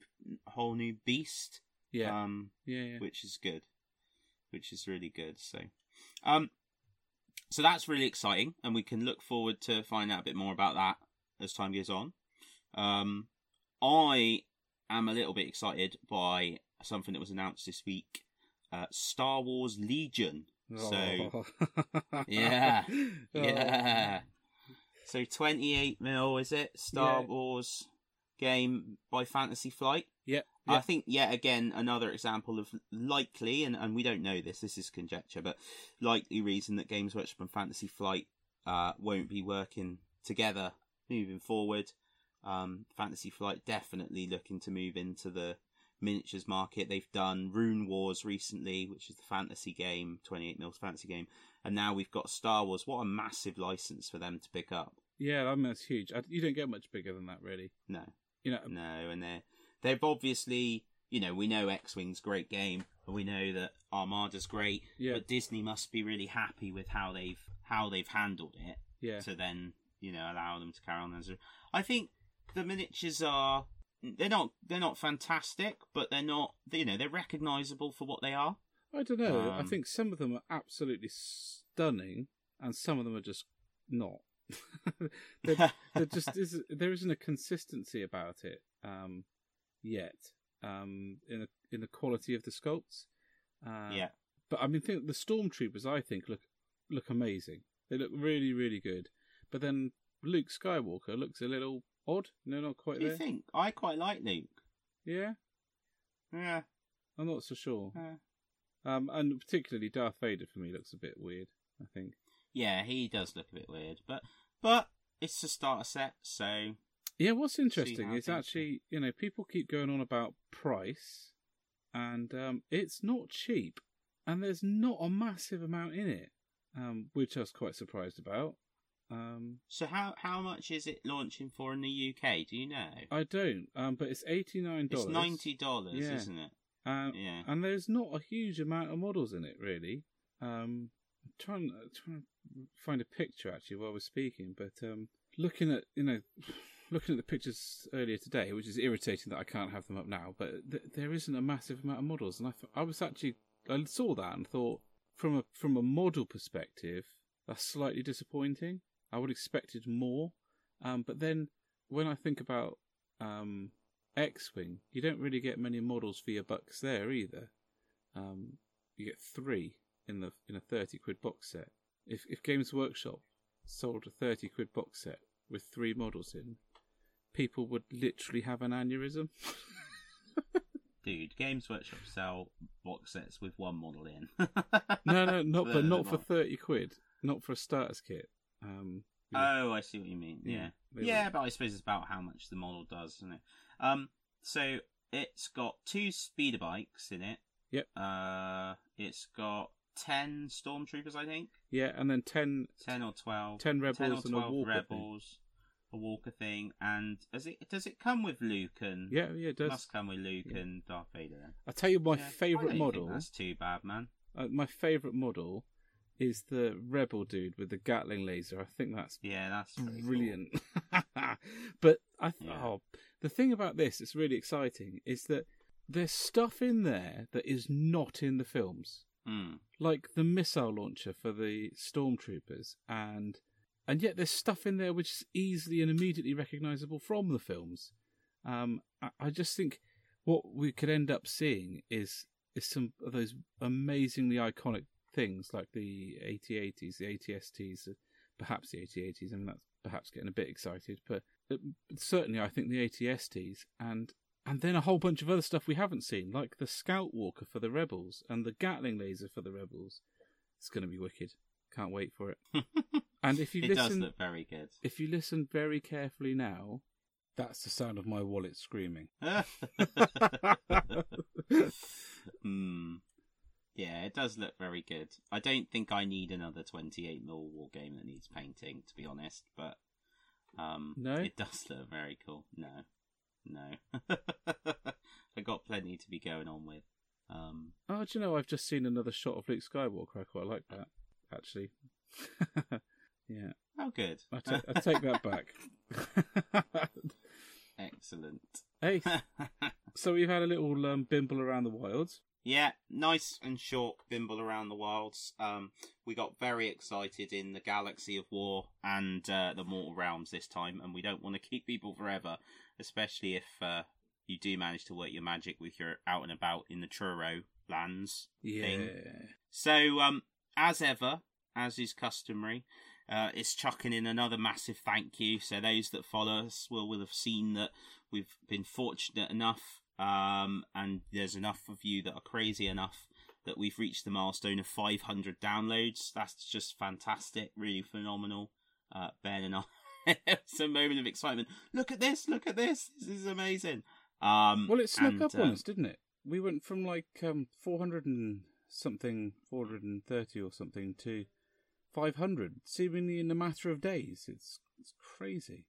whole new beast. yeah, Um, yeah, yeah. which is good, which is really good. So, um, so that's really exciting, and we can look forward to find out a bit more about that as time goes on. Um, I am a little bit excited by something that was announced this week: uh, Star Wars Legion. So, Oh. yeah, Oh. yeah. So 28 mil is it? Star Yeah. Wars game by Fantasy Flight. Yeah, I think yet again another example of likely, and, and we don't know this, this is conjecture, but likely reason that Games Workshop and Fantasy Flight uh, won't be working together moving forward. Um, Fantasy Flight definitely looking to move into the miniatures market. They've done Runewars recently, which is the fantasy game, 28 mils fantasy game, and now we've got Star Wars. What a massive license for them to pick up. yeah, I mean that's huge. I, you don't get much bigger than that, really. No, You know, no, and they're they've obviously, you know, we know X Wing's great game, and we know that Armada's great, Yeah. but Disney must be really happy with how they've how they've handled it yeah, to then you know allow them to carry on as. a- I think the miniatures are they're not they're not fantastic, but they're not you know they're recognisable for what they are. I don't know. I Um, think some of them are absolutely stunning, and some of them are just not. there, there just is there isn't a consistency about it um, yet um, in the in the quality of the sculpts. Uh, yeah, but I mean, think the stormtroopers. I think look look amazing. They look really really good. But then Luke Skywalker looks a little odd. No, not quite what do you think? I quite like Luke. Yeah, Yeah, I'm not so sure. uh, Um, and particularly Darth Vader for me looks a bit weird. I think. yeah, he does look a bit weird, but but it's a starter set, so Yeah, what's interesting how is things go. actually, you know, people keep going on about price, and um, it's not cheap, and there's not a massive amount in it, um, which I was quite surprised about. Um, So how how much is it launching for in the UK? Do you know? I don't, um, but it's eighty nine It's ninety dollars, Yeah. isn't it? uh, Yeah. and there's not a huge amount of models in it, really. Um, I'm trying, uh, trying to find a picture actually while we're speaking, but um, looking at you know, looking at the pictures earlier today, which is irritating that I can't have them up now, but th- there isn't a massive amount of models, and I, th- I was actually I saw that and thought from a from a model perspective, that's slightly disappointing. I would have expected more, um, but then when I think about um, X-wing, you don't really get many models for your bucks there either. Um, you get three in the in a thirty quid box set. If if Games Workshop sold a thirty quid box set with three models in, people would literally have an aneurysm. Dude, Games Workshop sell box sets with one model in. no, no, not but not for thirty quid. Not for a starter's kit. Um, yeah. Oh, I see what you mean. Yeah, Yeah. Yeah, but I suppose it's about how much the model does, isn't it? Um, so it's got two speeder bikes in it. Yep. Uh, it's got ten stormtroopers, I think. yeah, and then ten, Ten or twelve. 10 rebels Ten or and a I think. rebels. a Walker thing, and does it does it come with Luke and Yeah, yeah, it does. must come with Luke and Darth Vader? Then. I'll tell you my Yeah, think model. That's too bad, man. Uh, my favourite model is the Rebel dude with the Gatling laser. I think that's Yeah, that's pretty cool. brilliant. but I th- Yeah. oh, the thing about this that's really exciting is that there's stuff in there that is not in the films, Mm. like the missile launcher for the stormtroopers, and and yet there's stuff in there which is easily and immediately recognisable from the films. Um, I, I just think what we could end up seeing is is some of those amazingly iconic things like the AT-80s, the ATSTs, uh, perhaps the AT-80s. I mean, that's perhaps getting a bit excited, but, but certainly I think the ATSTs and and then a whole bunch of other stuff we haven't seen, like the Scout Walker for the Rebels and the Gatling laser for the Rebels. It's going to be wicked. Can't wait for it. And if you it listen, does look very good. if you listen very carefully now, that's the sound of my wallet screaming. Hmm. Yeah, it does look very good. I don't think I need another 28 mil war game that needs painting, to be honest. But um, No? it does look very cool. No, no, I got plenty to be going on with. Um, Oh, do you know, I've just seen another shot of Luke Skywalker. I quite like that, actually. yeah, oh, good. I ta- take that back. Excellent. hey, so we've had a little um, bimble around the wilds. Yeah, nice and short bimble around the wilds. Um, we got very excited in the Galaxy of War and uh, the Mortal Realms this time, and we don't want to keep people forever, especially if uh, you do manage to work your magic with your out and about in the Truro lands. Yeah. Thing. So, um, as ever, as is customary, uh, it's chucking in another massive thank you. So those that follow us will will have seen that we've been fortunate enough, um, and there's enough of you that are crazy enough that we've reached the milestone of 500 downloads. That's just fantastic, really phenomenal. Uh, Ben and I, it's a moment of excitement. Look at this! Look at this! This is amazing. Um, Well, it snuck and, up on um, us, didn't it? We went from like um, 400 and something, 430 or something, to 500, seemingly in a matter of days. It's it's crazy.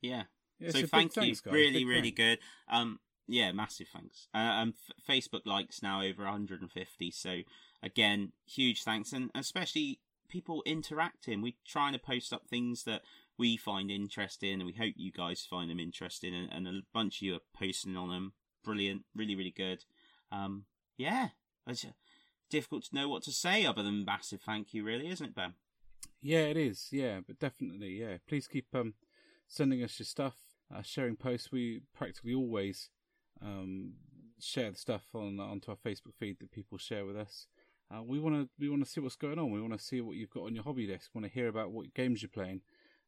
Yeah, Yeah, so thank you, guys. really, really thanks. good. Um, yeah, massive thanks. Uh, um, F- Facebook likes now over 150. So again, huge thanks, and especially people interacting. We're trying to post up things that we find interesting, and we hope you guys find them interesting. And, and a bunch of you are posting on them. Brilliant, really, really good. Um, yeah, it's uh, difficult to know what to say other than massive thank you, really, isn't it, Ben? Yeah, it is. Yeah, but definitely, yeah. Please keep um sending us your stuff, uh, sharing posts. We practically always um share the stuff on onto our Facebook feed that people share with us. Uh, we want to we want to see what's going on. We want to see what you've got on your hobby desk. Want to hear about what games you're playing.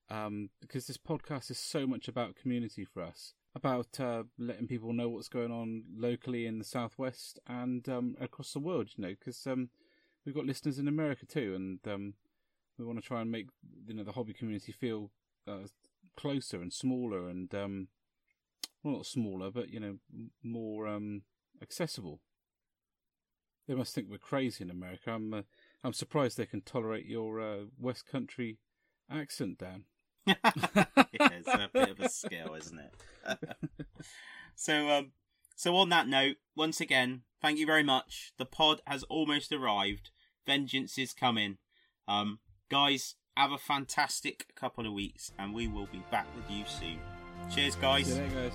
Um, because this podcast is so much about community for us, about uh, letting people know what's going on locally in the southwest and um, across the world. You know, because um, we've got listeners in America too, and um, we want to try and make you know the hobby community feel uh, closer and smaller and um, well, not smaller, but you know more um, accessible. They must think we're crazy in America. I'm uh, I'm surprised they can tolerate your uh, West Country accent, Dan. yeah, it's a bit of a skill, isn't it? so, um, so on that note, once again, thank you very much. The pod has almost arrived. Vengeance is coming. Um, guys, have a fantastic couple of weeks, and we will be back with you soon. Cheers, guys. See you later, guys.